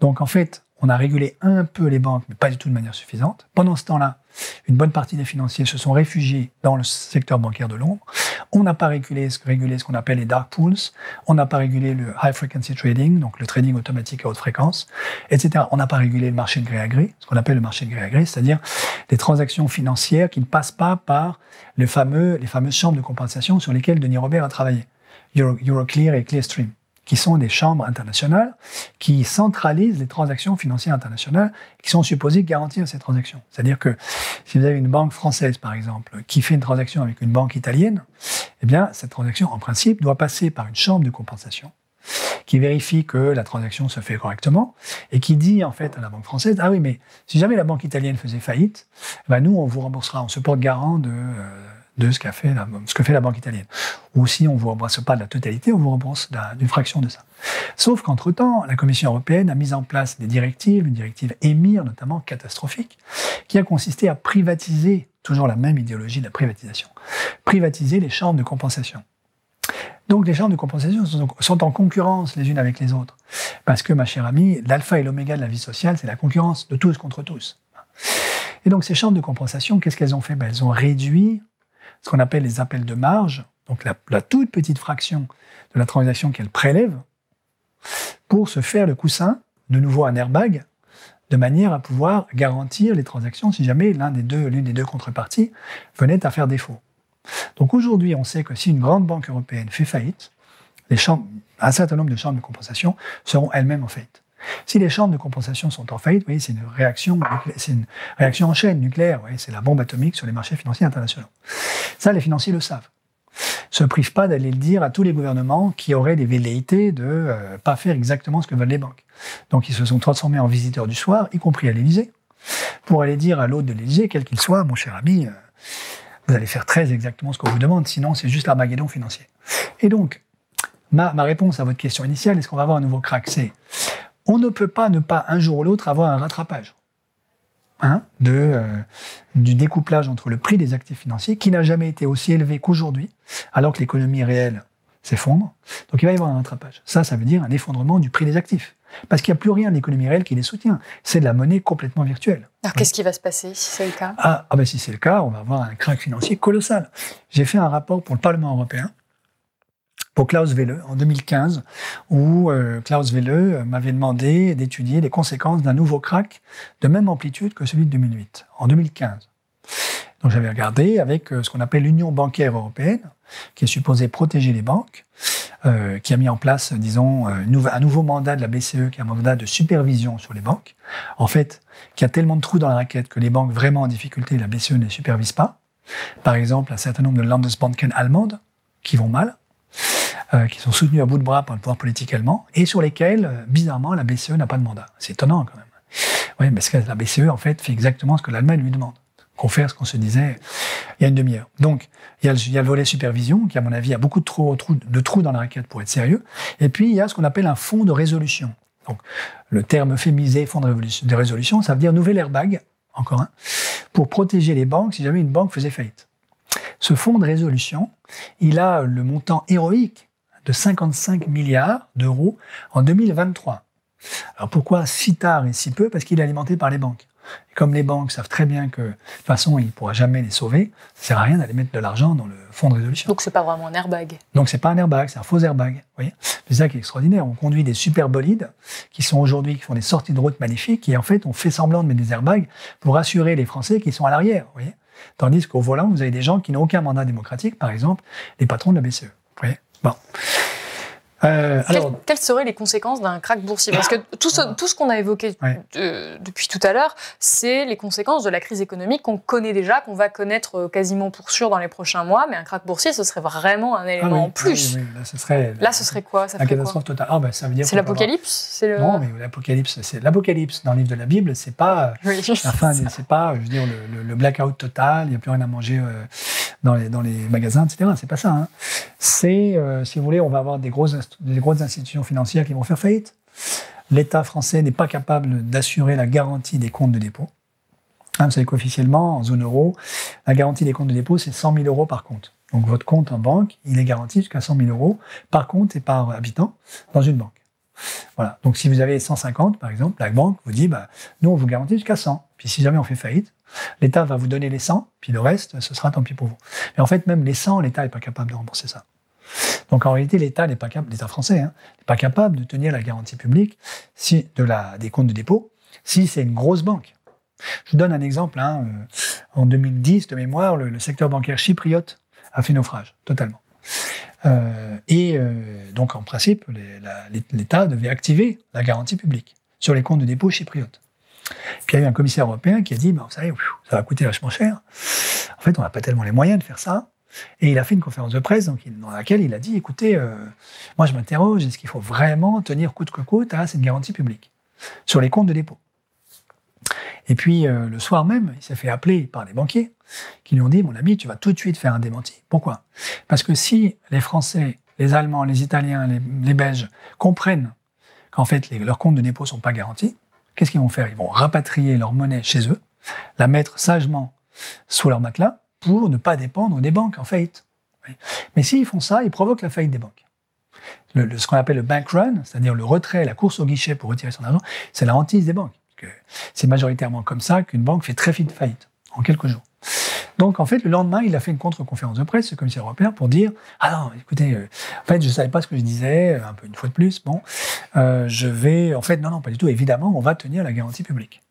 Speaker 3: Donc en fait, on a régulé un peu les banques, mais pas du tout de manière suffisante. Pendant ce temps-là, une bonne partie des financiers se sont réfugiés dans le secteur bancaire de l'ombre. On n'a pas régulé ce, ce qu'on appelle les dark pools. On n'a pas régulé le high frequency trading, donc le trading automatique à haute fréquence, etc. On n'a pas régulé le marché de gré à gré, ce qu'on appelle le marché de gré à gré, c'est-à-dire des transactions financières qui ne passent pas par les, fameux, les fameuses chambres de compensation sur lesquelles Denis Robert a travaillé, Euroclear et Clearstream qui sont des chambres internationales qui centralisent les transactions financières internationales qui sont supposées garantir ces transactions. C'est-à-dire que si vous avez une banque française, par exemple, qui fait une transaction avec une banque italienne, eh bien, cette transaction, en principe, doit passer par une chambre de compensation qui vérifie que la transaction se fait correctement et qui dit en fait à la banque française ah oui mais si jamais la banque italienne faisait faillite, ben nous on vous remboursera, on se porte garant de euh, de ce, que fait la banque italienne. Ou si on ne vous rembourse pas de la totalité, on vous rembourse d'une fraction de ça. Sauf qu'entre-temps, la Commission européenne a mis en place des directives, une directive EMIR notamment catastrophique, qui a consisté à privatiser, toujours la même idéologie de la privatisation, privatiser les chambres de compensation. Donc les chambres de compensation sont en concurrence les unes avec les autres. Parce que, ma chère amie, l'alpha et l'oméga de la vie sociale, c'est la concurrence de tous contre tous. Et donc ces chambres de compensation, qu'est-ce qu'elles ont fait? Ben, Elles ont réduit ce qu'on appelle les appels de marge, donc la, toute petite fraction de la transaction qu'elle prélève, pour se faire le coussin, de nouveau un airbag, de manière à pouvoir garantir les transactions si jamais l'un des deux, l'une des deux contreparties venait à faire défaut. Donc aujourd'hui, on sait que si une grande banque européenne fait faillite, un certain nombre de chambres de compensation seront elles-mêmes en faillite. Si les chambres de compensation sont en faillite, c'est une réaction, c'est une réaction en chaîne nucléaire. c'est la bombe atomique sur les marchés financiers internationaux. Ça, les financiers le savent. Se privent pas d'aller le dire à tous les gouvernements qui auraient des velléités de euh, pas faire exactement ce que veulent les banques. Donc, ils se sont transformés en visiteurs du soir, y compris à l'Élysée, pour aller dire à l'hôte de l'Élysée, quel qu'il soit, mon cher ami, euh, vous allez faire très exactement ce qu'on vous demande, sinon c'est juste l'armageddon financier. Et donc, ma, ma réponse à votre question initiale, est-ce qu'on va avoir un nouveau crack? C'est on ne peut pas ne pas un jour ou l'autre avoir un rattrapage hein, de, euh, du découplage entre le prix des actifs financiers, qui n'a jamais été aussi élevé qu'aujourd'hui, alors que l'économie réelle s'effondre. Donc il va y avoir un rattrapage. Ça, ça veut dire un effondrement du prix des actifs. Parce qu'il n'y a plus rien de l'économie réelle qui les soutient. C'est de la monnaie complètement virtuelle.
Speaker 2: Alors qu'est-ce qui va se passer si c'est le cas?
Speaker 3: Ah, ah ben si c'est le cas, on va avoir un crack financier colossal. J'ai fait un rapport pour le Parlement européen pour Klaus Welle en 2015, où euh, Klaus Welle euh, m'avait demandé d'étudier les conséquences d'un nouveau crack de même amplitude que celui de 2008, en 2015. Donc j'avais regardé avec euh, ce qu'on appelle l'Union bancaire européenne, qui est supposée protéger les banques, qui a mis en place, disons, un nouveau mandat de la BCE, qui est un mandat de supervision sur les banques. En fait, qui a tellement de trous dans la raquette que les banques vraiment en difficulté, la BCE ne les supervise pas. Par exemple, un certain nombre de Landesbanken allemandes qui vont mal. Euh, qui sont soutenus à bout de bras par le pouvoir politique allemand, et sur lesquels, euh, bizarrement, la BCE n'a pas de mandat. C'est étonnant quand même. Oui, parce que la BCE, en fait, fait exactement ce que l'Allemagne lui demande. Qu'on fait ce qu'on se disait il y a une demi-heure. Donc, il y, a le, volet supervision, qui, à mon avis, a beaucoup de trous, de trous dans la raquette pour être sérieux. Et puis, il y a ce qu'on appelle un fonds de résolution. Donc, le terme féminisé, fonds de résolution, ça veut dire nouvel airbag, encore un, pour protéger les banques si jamais une banque faisait faillite. Ce fonds de résolution, il a le montant héroïque de 55 milliards d'euros en 2023. Alors pourquoi si tard et si peu? Parce qu'il est alimenté par les banques. Et comme les banques savent très bien que de toute façon, il ne pourra jamais les sauver, ça sert à rien d'aller mettre de l'argent dans le fonds de résolution.
Speaker 2: Donc c'est pas vraiment un airbag.
Speaker 3: Donc c'est pas un airbag, c'est un faux airbag. Voyez? C'est ça qui est extraordinaire. On conduit des super bolides qui sont aujourd'hui, qui font des sorties de route magnifiques, et en fait, on fait semblant de mettre des airbags pour rassurer les Français qui sont à l'arrière. Voyez? Tandis qu'au volant, vous avez des gens qui n'ont aucun mandat démocratique, par exemple, les patrons de la BCE. Bon.
Speaker 2: Euh, alors, quelles, seraient les conséquences d'un crack boursier Parce que tout ce, tout ce qu'on a évoqué depuis tout à l'heure, c'est les conséquences de la crise économique qu'on connaît déjà, qu'on va connaître euh, quasiment pour sûr dans les prochains mois. Mais un crack boursier, ce serait vraiment un élément ah en plus.
Speaker 3: Là, ce serait,
Speaker 2: là, ce serait quoi?
Speaker 3: Ça La catastrophe totale. Ah, ben, ça veut dire
Speaker 2: c'est l'apocalypse?
Speaker 3: Le... Non, mais l'apocalypse, c'est l'apocalypse dans le livre de la Bible, c'est pas la fin, c'est pas, je veux dire, le, blackout total, il n'y a plus rien à manger euh, dans, les, dans les magasins, etc. C'est pas ça. Hein. C'est, si vous voulez, on va avoir des grosses des grosses institutions financières qui vont faire faillite. L'État français n'est pas capable d'assurer la garantie des comptes de dépôt. Hein, vous savez qu'officiellement, en zone euro, la garantie des comptes de dépôt, c'est 100 000 euros par compte. Donc votre compte en banque, il est garanti jusqu'à 100 000 euros par compte et par habitant dans une banque. Voilà. Donc si vous avez 150, par exemple, la banque vous dit, bah, nous, on vous garantit jusqu'à 100. Puis si jamais on fait faillite, l'État va vous donner les 100, puis le reste, ce sera tant pis pour vous. Mais en fait, même les 100, l'État n'est pas capable de rembourser ça. Donc en réalité, l'État n'est pas capable, l'État français hein, n'est pas capable de tenir la garantie publique si, de la, des comptes de dépôt si c'est une grosse banque. Je vous donne un exemple. Hein, euh, en 2010, de mémoire, le, secteur bancaire chypriote a fait naufrage totalement. Euh, et euh, donc en principe, l'État devait activer la garantie publique sur les comptes de dépôt chypriotes. Puis il y a eu un commissaire européen qui a dit, bah, vous savez, ça va coûter vachement cher. En fait, on n'a pas tellement les moyens de faire ça. Et il a fait une conférence de presse dans laquelle il a dit, écoutez, euh, moi je m'interroge, est-ce qu'il faut vraiment tenir coûte que coûte à cette garantie publique sur les comptes de dépôt? Et puis euh, le soir même, il s'est fait appeler par des banquiers qui lui ont dit, mon ami, tu vas tout de suite faire un démenti. Pourquoi? Parce que si les Français, les Allemands, les Italiens, les, Belges comprennent qu'en fait leurs comptes de dépôt ne sont pas garantis, qu'est-ce qu'ils vont faire? Ils vont rapatrier leur monnaie chez eux, la mettre sagement sous leur matelas, pour ne pas dépendre des banques en faillite. Mais s'ils font ça, ils provoquent la faillite des banques. Ce qu'on appelle le bank run, c'est-à-dire le retrait, la course au guichet pour retirer son argent, c'est la hantise des banques. C'est majoritairement comme ça qu'une banque fait très vite faillite, en quelques jours. Donc, en fait, le lendemain, il a fait une contre-conférence de presse, ce commissaire européen, pour dire Ah non, écoutez, euh, en fait, je ne savais pas ce que je disais, euh, un peu une fois de plus, bon, euh, je vais. En fait, non, non, pas du tout. Évidemment, on va tenir la garantie publique,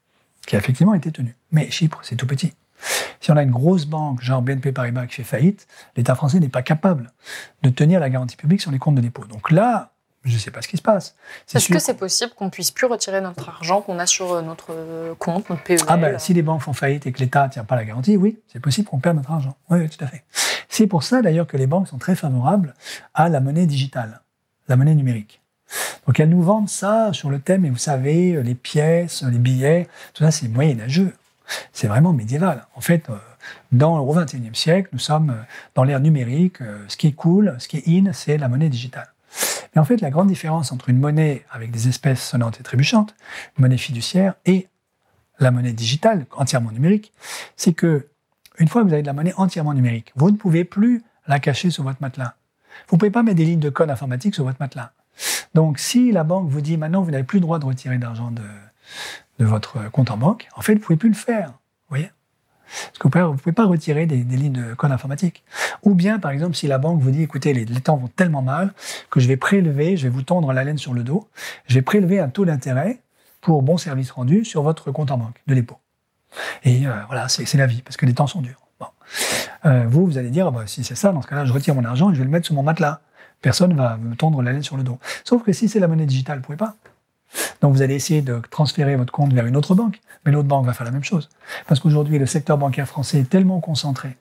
Speaker 3: qui a effectivement été tenue. Mais Chypre, c'est tout petit. Si on a une grosse banque, genre BNP Paribas, qui fait faillite, l'État français n'est pas capable de tenir la garantie publique sur les comptes de dépôt. Donc là, je ne sais pas ce qui se passe.
Speaker 2: Est-ce que c'est possible qu'on puisse plus retirer notre argent qu'on a sur euh, notre euh, compte, notre PEL
Speaker 3: Ah ben, si les banques font faillite et que l'État ne tient pas la garantie, oui, c'est possible qu'on perde notre argent. Oui, tout à fait. C'est pour ça d'ailleurs que les banques sont très favorables à la monnaie digitale, la monnaie numérique. Donc elles nous vendent ça sur le thème, et vous savez, les pièces, les billets, tout ça c'est moyenâgeux c'est vraiment médiéval. En fait, euh, dans, au XXIe siècle, nous sommes euh, dans l'ère numérique. Euh, ce qui est cool, ce qui est in, c'est la monnaie digitale. Mais en fait, la grande différence entre une monnaie avec des espèces sonnantes et trébuchantes, une monnaie fiduciaire, et la monnaie digitale, entièrement numérique, c'est que une fois que vous avez de la monnaie entièrement numérique, vous ne pouvez plus la cacher sur votre matelas. Vous ne pouvez pas mettre des lignes de code informatique sur votre matelas. Donc, si la banque vous dit maintenant vous n'avez plus le droit de retirer d'argent de, de votre compte en banque, en fait, vous ne pouvez plus le faire. Vous voyez? Parce que vous ne pouvez pas retirer des, lignes de code informatique. Ou bien, par exemple, si la banque vous dit, écoutez, les, temps vont tellement mal que je vais prélever, je vais vous tendre la laine sur le dos, je vais prélever un taux d'intérêt pour bon service rendu sur votre compte en banque de dépôt. Et euh, voilà, c'est la vie, parce que les temps sont durs. Euh, vous, vous allez dire, ah bah, si c'est ça, dans ce cas-là, je retire mon argent et je vais le mettre sur mon matelas. Personne ne va me tendre la laine sur le dos. Sauf que si c'est la monnaie digitale, vous ne pouvez pas. Donc vous allez essayer de transférer votre compte vers une autre banque, mais l'autre banque va faire la même chose. Parce qu'aujourd'hui, le secteur bancaire français est tellement concentré.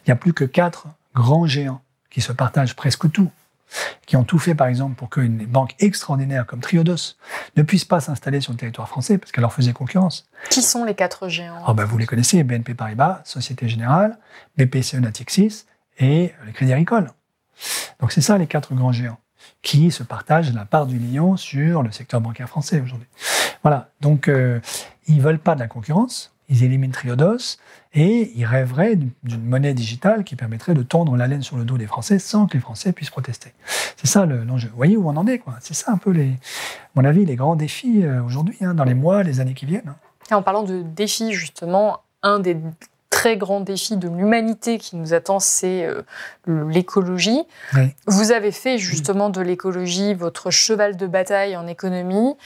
Speaker 3: Il n'y a plus que quatre grands géants qui se partagent presque tout, qui ont tout fait, par exemple, pour qu'une banque extraordinaire comme Triodos ne puisse pas s'installer sur le territoire français parce qu'elle leur faisait concurrence.
Speaker 2: Qui sont les quatre géants?
Speaker 3: Oh ben, Vous les connaissez, BNP Paribas, Société Générale, BPCE Natixis et le Crédit Agricole. Donc c'est ça les quatre grands géants qui se partagent la part du lion sur le secteur bancaire français aujourd'hui. Voilà, donc euh, ils veulent pas de la concurrence, ils éliminent Triodos et ils rêveraient d'une monnaie digitale qui permettrait de tendre la laine sur le dos des Français sans que les Français puissent protester. C'est ça l'enjeu. Vous voyez où on en est, quoi. C'est ça un peu, les, à mon avis, les grands défis euh, aujourd'hui, hein, dans les mois, les années qui viennent. Hein.
Speaker 2: En parlant de défis, justement, un des très grand défi de l'humanité qui nous attend, c'est euh, l'écologie. Vous avez fait justement de l'écologie votre cheval de bataille en économie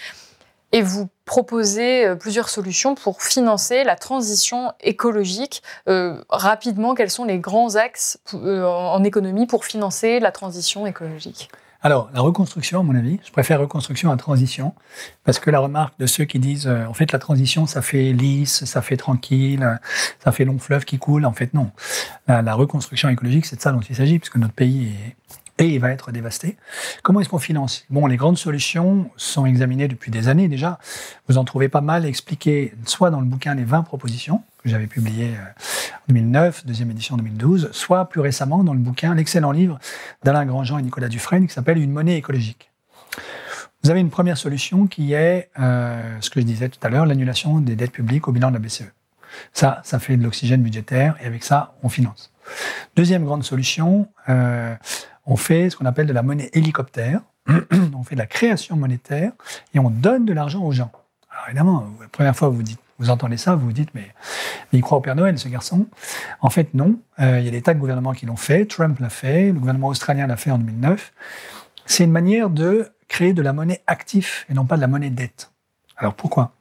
Speaker 2: et vous proposez euh, plusieurs solutions pour financer la transition écologique. Euh, rapidement, quels sont les grands axes en économie pour financer la transition écologique?
Speaker 3: Alors, la reconstruction, à mon avis, je préfère reconstruction à transition, parce que la remarque de ceux qui disent, euh, en fait, la transition, ça fait lisse, ça fait tranquille, euh, ça fait long fleuve qui coule, en fait, non. La, reconstruction écologique, c'est de ça dont il s'agit, puisque notre pays est, et il va être dévasté. Comment est-ce qu'on finance? Bon, les grandes solutions sont examinées depuis des années déjà. Vous en trouvez pas mal expliquées, soit dans le bouquin Les 20 propositions, que j'avais publié euh, en 2009, deuxième édition en 2012, soit plus récemment dans le bouquin, l'excellent livre d'Alain Grandjean et Nicolas Dufresne, qui s'appelle Une monnaie écologique. Vous avez une première solution qui est, euh, ce que je disais tout à l'heure, l'annulation des dettes publiques au bilan de la BCE. Ça, ça fait de l'oxygène budgétaire et avec ça, on finance. Deuxième grande solution, euh, on fait ce qu'on appelle de la monnaie hélicoptère. on fait de la création monétaire et on donne de l'argent aux gens. Alors évidemment, la première fois vous dites, vous entendez ça, vous vous dites, mais, il croit au Père Noël, ce garçon. En fait, non. Euh, il y a des tas de gouvernements qui l'ont fait. Trump l'a fait. Le gouvernement australien l'a fait en 2009. C'est une manière de créer de la monnaie active et non pas de la monnaie dette. Alors pourquoi?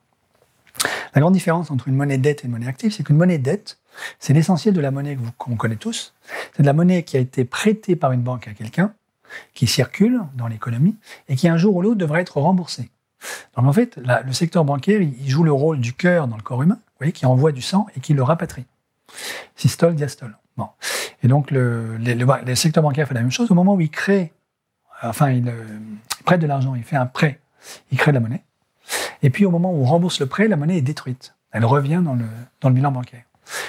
Speaker 3: La grande différence entre une monnaie dette et une monnaie active, c'est qu'une monnaie dette, c'est l'essentiel de la monnaie qu'on connaît tous. C'est de la monnaie qui a été prêtée par une banque à quelqu'un, qui circule dans l'économie et qui un jour ou l'autre devrait être remboursée. Donc en fait, le secteur bancaire, il joue le rôle du cœur dans le corps humain, vous voyez, qui envoie du sang et qui le rapatrie. Systole, diastole. Bon. Et donc le, secteur bancaire fait la même chose au moment où il crée, enfin il, euh, il prête de l'argent, il fait un prêt, il crée de la monnaie. Et puis au moment où on rembourse le prêt, la monnaie est détruite. Elle revient dans le, dans le bilan bancaire.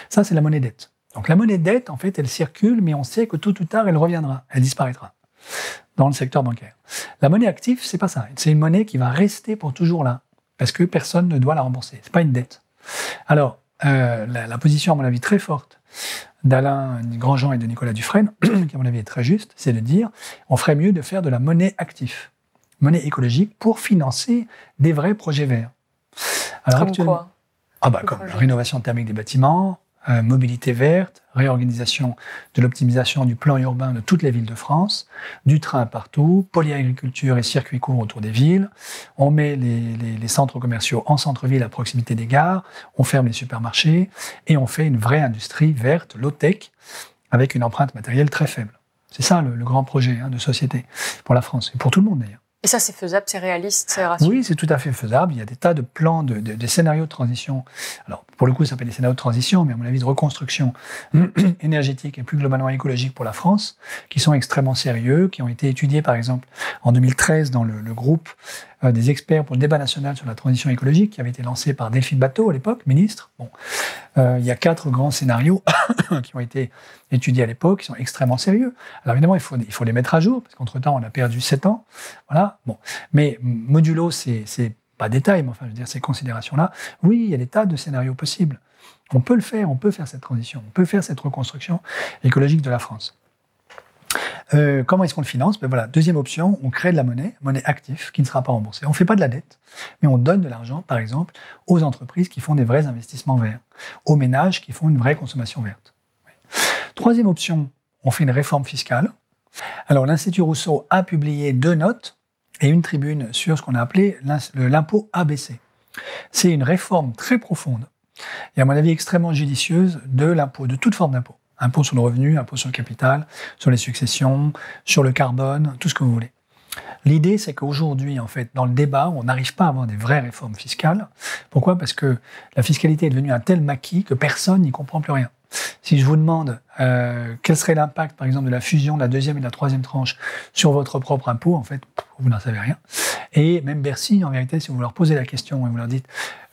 Speaker 3: Ça, c'est la monnaie dette. Donc la monnaie dette, en fait, elle circule, mais on sait que tôt ou tard, elle reviendra, elle disparaîtra dans le secteur bancaire. La monnaie active, c'est pas ça. C'est une monnaie qui va rester pour toujours là, parce que personne ne doit la rembourser. C'est pas une dette. Alors, euh, la, position, à mon avis, très forte d'Alain Grandjean et de Nicolas Dufresne, qui à mon avis est très juste, c'est de dire on ferait mieux de faire de la monnaie active, monnaie écologique, pour financer des vrais projets verts.
Speaker 2: Alors, Comme quoi?
Speaker 3: Ah bah, comme la rénovation thermique des bâtiments, euh, mobilité verte, réorganisation de l'optimisation du plan urbain de toutes les villes de France, du train partout, polyagriculture et circuits courts autour des villes. On met les, les centres commerciaux en centre-ville à proximité des gares, on ferme les supermarchés et on fait une vraie industrie verte, low-tech, avec une empreinte matérielle très faible. C'est ça le, grand projet hein, de société pour la France et pour tout le monde d'ailleurs.
Speaker 2: Et ça, c'est faisable, c'est réaliste, c'est
Speaker 3: rassurant Oui, c'est tout à fait faisable. Il y a des tas de plans, de, de, scénarios de transition. Alors, pour le coup, ça s'appelle des scénarios de transition, mais à mon avis, de reconstruction énergétique et plus globalement écologique pour la France, qui sont extrêmement sérieux, qui ont été étudiés, par exemple, en 2013 dans le, le groupe des experts pour le débat national sur la transition écologique, qui avait été lancé par Delphine Bateau à l'époque, ministre. Bon, euh, il y a quatre grands scénarios qui ont été étudiés à l'époque, qui sont extrêmement sérieux. Alors évidemment, il faut, il faut les mettre à jour, parce qu'entre-temps, on a perdu sept ans. Voilà. Bon. Mais modulo, c'est pas détail, mais enfin, je veux dire, ces considérations-là, oui, il y a des tas de scénarios possibles. On peut le faire, on peut faire cette transition, on peut faire cette reconstruction écologique de la France. Euh, comment est-ce qu'on le finance? Ben voilà, Deuxième option, on crée de la monnaie, monnaie active, qui ne sera pas remboursée. On ne fait pas de la dette, mais on donne de l'argent, par exemple, aux entreprises qui font des vrais investissements verts, aux ménages qui font une vraie consommation verte. Troisième option, on fait une réforme fiscale. Alors l'Institut Rousseau a publié deux notes et une tribune sur ce qu'on a appelé l'impôt ABC. C'est une réforme très profonde et à mon avis extrêmement judicieuse de l'impôt, de toute forme d'impôt impôt sur le revenu, impôt sur le capital, sur les successions, sur le carbone, tout ce que vous voulez. L'idée, c'est qu'aujourd'hui, en fait, dans le débat, on n'arrive pas à avoir des vraies réformes fiscales. Pourquoi? Parce que la fiscalité est devenue un tel maquis que personne n'y comprend plus rien. Si je vous demande euh, quel serait l'impact, par exemple, de la fusion de la deuxième et de la troisième tranche sur votre propre impôt, en fait, vous n'en savez rien. Et même Bercy, en vérité, si vous leur posez la question et vous leur dites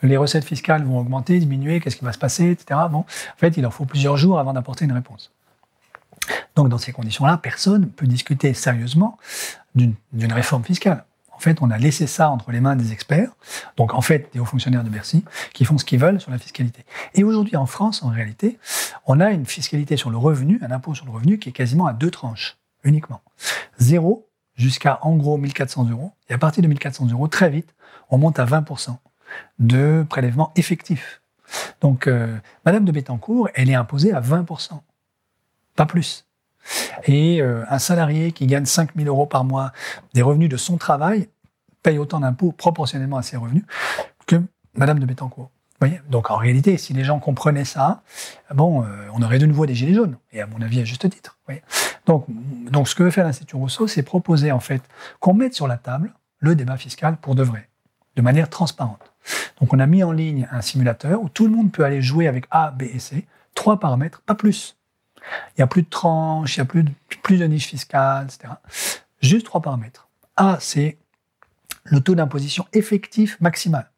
Speaker 3: les recettes fiscales vont augmenter, diminuer, qu'est-ce qui va se passer, etc. Bon, en fait, il leur faut plusieurs jours avant d'apporter une réponse. Donc, dans ces conditions-là, personne ne peut discuter sérieusement d'une réforme fiscale. En fait, on a laissé ça entre les mains des experts, donc en fait des hauts fonctionnaires de Bercy, qui font ce qu'ils veulent sur la fiscalité. Et aujourd'hui, en France, en réalité, on a une fiscalité sur le revenu, un impôt sur le revenu qui est quasiment à deux tranches, uniquement. Zéro jusqu'à en gros 1400 euros. Et à partir de 1400 euros, très vite, on monte à 20% de prélèvement effectif. Donc, euh, Madame de Bettencourt, elle est imposée à 20%, pas plus. Et euh, un salarié qui gagne 5 000 euros par mois des revenus de son travail paye autant d'impôts proportionnellement à ses revenus que Madame de Bettencourt. Donc en réalité, si les gens comprenaient ça, bon, euh, on aurait de nouveau des gilets jaunes, et à mon avis à juste titre. Donc, donc ce que veut faire l'Institut Rousseau, c'est proposer en fait qu'on mette sur la table le débat fiscal pour de vrai, de manière transparente. Donc on a mis en ligne un simulateur où tout le monde peut aller jouer avec A, B et C, trois paramètres, pas plus. Il n'y a plus de tranches, il n'y a plus de, plus de niches fiscales, etc. Juste trois paramètres. A, c'est le taux d'imposition effectif maximal.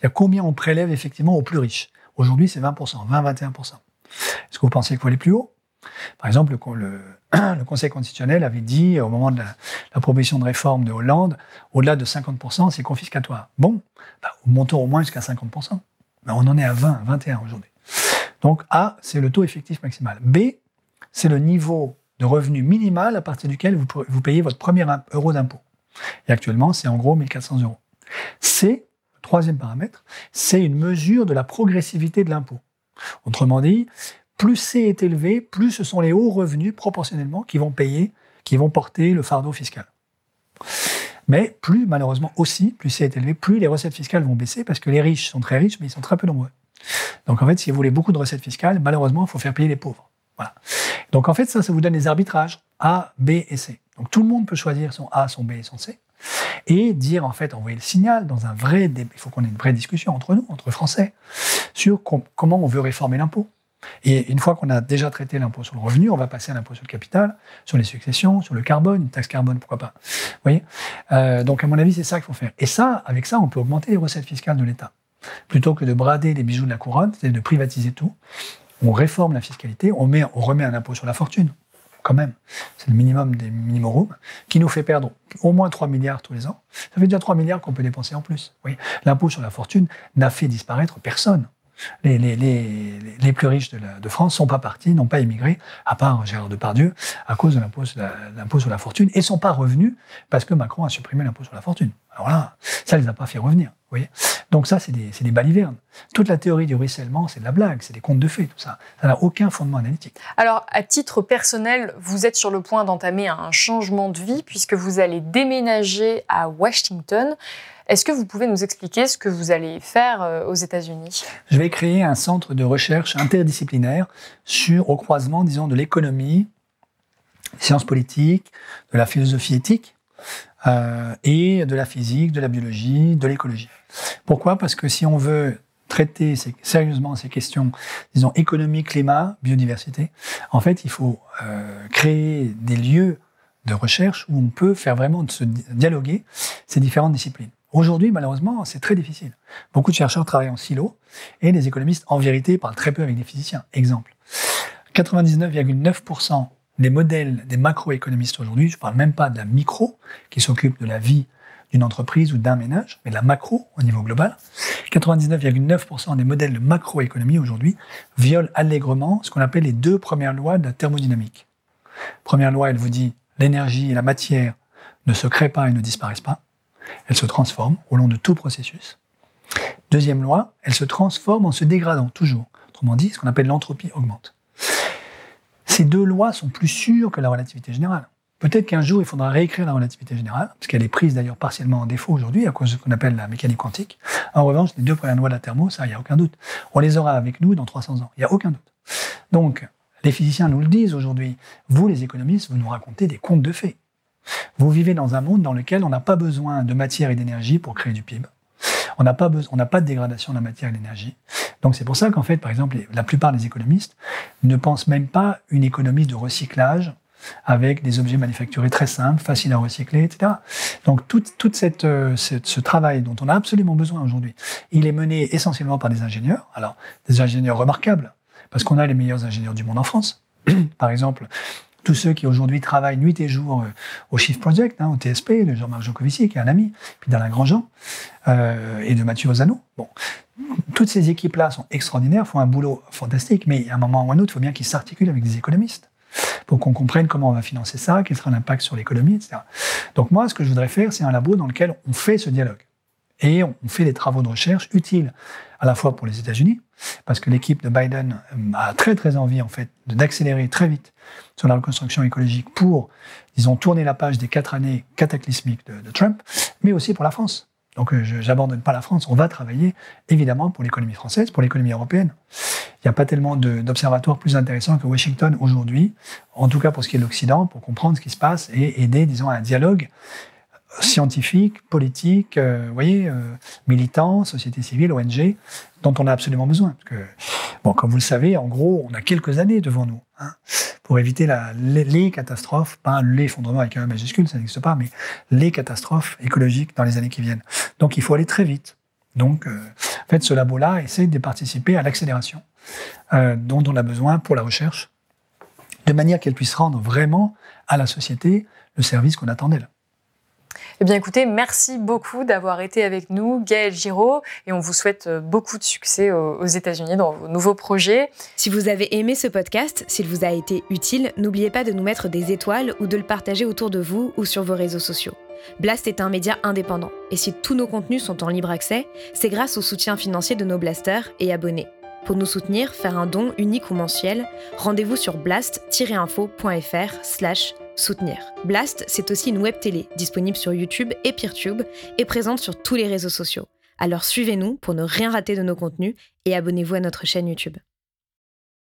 Speaker 3: Il y a combien on prélève effectivement aux plus riches. Aujourd'hui, c'est 20%, 20-21%. Est-ce que vous pensez qu'il faut aller plus haut? Par exemple, le, Conseil constitutionnel avait dit au moment de la, proposition de réforme de Hollande, au-delà de 50%, c'est confiscatoire. Bon, bah, montons au moins jusqu'à 50%. Mais on en est à 20, 21 aujourd'hui. Donc A, c'est le taux effectif maximal. B, c'est le niveau de revenu minimal à partir duquel vous, payez votre premier euro d'impôt. Et actuellement, c'est en gros 1400 euros. C, troisième paramètre, c'est une mesure de la progressivité de l'impôt. Autrement dit, plus C est élevé, plus ce sont les hauts revenus proportionnellement qui vont payer, qui vont porter le fardeau fiscal. Mais plus, malheureusement aussi, plus C est élevé, plus les recettes fiscales vont baisser parce que les riches sont très riches, mais ils sont très peu nombreux. Donc en fait, si vous voulez beaucoup de recettes fiscales, malheureusement, il faut faire payer les pauvres. Voilà. Donc en fait, ça, ça vous donne des arbitrages A, B et C. Donc tout le monde peut choisir son A, son B et son C et dire en fait envoyer le signal dans un vrai il faut qu'on ait une vraie discussion entre nous entre Français sur comment on veut réformer l'impôt et une fois qu'on a déjà traité l'impôt sur le revenu, on va passer à l'impôt sur le capital, sur les successions, sur le carbone, une taxe carbone, pourquoi pas. Vous voyez? Euh, Donc, à mon avis, c'est ça qu'il faut faire. Et ça, avec ça, on peut augmenter les recettes fiscales de l'État. Plutôt que de brader les bijoux de la couronne, c'est-à-dire de privatiser tout, on réforme la fiscalité, on, met, on remet un impôt sur la fortune, quand même. C'est le minimum des minimums, qui nous fait perdre au moins 3 milliards tous les ans. Ça fait déjà 3 milliards qu'on peut dépenser en plus. Oui. L'impôt sur la fortune n'a fait disparaître personne. Les, les, les, les, plus riches de, la, de France sont pas partis, n'ont pas émigré, à part Gérard Depardieu, à cause de l'impôt sur la fortune, et sont pas revenus parce que Macron a supprimé l'impôt sur la fortune. Alors là, ça les a pas fait revenir. Voyez? Donc ça, c'est des, des balivernes. Toute la théorie du ruissellement, c'est de la blague, c'est des contes de fées, tout ça. Ça n'a aucun fondement analytique.
Speaker 2: Alors, à titre personnel, vous êtes sur le point d'entamer un changement de vie puisque vous allez déménager à Washington. Est-ce que vous pouvez nous expliquer ce que vous allez faire euh, aux États-Unis?
Speaker 3: Je vais créer un centre de recherche interdisciplinaire sur, au croisement, disons, de l'économie, des sciences politiques, de la philosophie éthique, euh, et de la physique, de la biologie, de l'écologie. Pourquoi? Parce que si on veut traiter sérieusement ces questions, disons économie, climat, biodiversité, en fait, il faut euh, créer des lieux de recherche où on peut faire vraiment se dialoguer ces différentes disciplines. Aujourd'hui, malheureusement, c'est très difficile. Beaucoup de chercheurs travaillent en silo et les économistes, en vérité, parlent très peu avec des physiciens. Exemple, 99,9% des modèles des macroéconomistes aujourd'hui, je ne parle même pas de la micro, qui s'occupe de la vie d'une entreprise ou d'un ménage, mais de la macro au niveau global. 99,9% des modèles de macroéconomie aujourd'hui violent allègrement ce qu'on appelle les deux premières lois de la thermodynamique. Première loi, elle vous dit l'énergie et la matière ne se créent pas et ne disparaissent pas. Elles se transforment au long de tout processus. Deuxième loi, elles se transforment en se dégradant toujours. Autrement dit, ce qu'on appelle l'entropie augmente. Ces deux lois sont plus sûres que la relativité générale. Peut-être qu'un jour, il faudra réécrire la relativité générale, parce qu'elle est prise d'ailleurs partiellement en défaut aujourd'hui à cause de ce qu'on appelle la mécanique quantique. En revanche, les deux premières lois de la thermo, ça, il n'y a aucun doute. On les aura avec nous dans 300 ans. Il n'y a aucun doute. Donc, les physiciens nous le disent aujourd'hui. Vous, les économistes, vous nous racontez des contes de fées. Vous vivez dans un monde dans lequel on n'a pas besoin de matière et d'énergie pour créer du PIB. On n'a pas, on n'a pas de dégradation de la matière et de l'énergie. Donc c'est pour ça qu'en fait, par exemple, la plupart des économistes ne pensent même pas une économie de recyclage avec des objets manufacturés très simples, faciles à recycler, etc. Donc tout, cette, euh, ce travail dont on a absolument besoin aujourd'hui, il est mené essentiellement par des ingénieurs. Alors des ingénieurs remarquables, parce qu'on a les meilleurs ingénieurs du monde en France. par exemple, tous ceux qui aujourd'hui travaillent nuit et jour euh, au Shift Project, hein, au TSP, de Jean-Marc Jancovici, qui est un ami, puis d'Alain Grandjean, euh, et de Mathieu Ozano. Bon, toutes ces équipes-là sont extraordinaires, font un boulot fantastique, mais à un moment ou à un autre, il faut bien qu'ils s'articulent avec des économistes pour qu'on comprenne comment on va financer ça, quel sera l'impact sur l'économie, etc. Donc moi, ce que je voudrais faire, c'est un labo dans lequel on fait ce dialogue. Et on fait des travaux de recherche utiles à la fois pour les États-Unis, parce que l'équipe de Biden euh, a très très envie en fait d'accélérer très vite sur la reconstruction écologique pour, disons, tourner la page des quatre années cataclysmiques de, Trump, mais aussi pour la France. Donc je n'abandonne pas la France. On va travailler évidemment pour l'économie française, pour l'économie européenne. Il n'y a pas tellement d'observatoires plus intéressants que Washington aujourd'hui, en tout cas pour ce qui est de l'Occident, pour comprendre ce qui se passe et aider, disons, à un dialogue scientifique, politique, euh, voyez, euh, société civile, ONG, dont on a absolument besoin. Parce que, bon, comme vous le savez, en gros, on a quelques années devant nous hein, pour éviter les, catastrophes, pas l'effondrement avec un majuscule, ça n'existe pas, mais les catastrophes écologiques dans les années qui viennent. Donc, il faut aller très vite. Donc, euh, en fait, ce labo-là essaie de participer à l'accélération euh, dont on a besoin pour la recherche, de manière qu'elle puisse rendre vraiment à la société le service qu'on attend d'elle.
Speaker 2: Eh bien écoutez, merci beaucoup d'avoir été avec nous, Gaël Giraud, et on vous souhaite euh, beaucoup de succès aux États-Unis dans vos nouveaux projets.
Speaker 1: Si vous avez aimé ce podcast, s'il vous a été utile, n'oubliez pas de nous mettre des étoiles ou de le partager autour de vous ou sur vos réseaux sociaux. Blast est un média indépendant, et si tous nos contenus sont en libre accès, c'est grâce au soutien financier de nos blasters et abonnés. Pour nous soutenir, faire un don unique ou mensuel, rendez-vous sur blast-info.fr slash soutenir. Blast, c'est aussi une web télé disponible sur YouTube et Peertube et présente sur tous les réseaux sociaux. Alors suivez-nous pour ne rien rater de nos contenus et abonnez-vous à notre chaîne YouTube.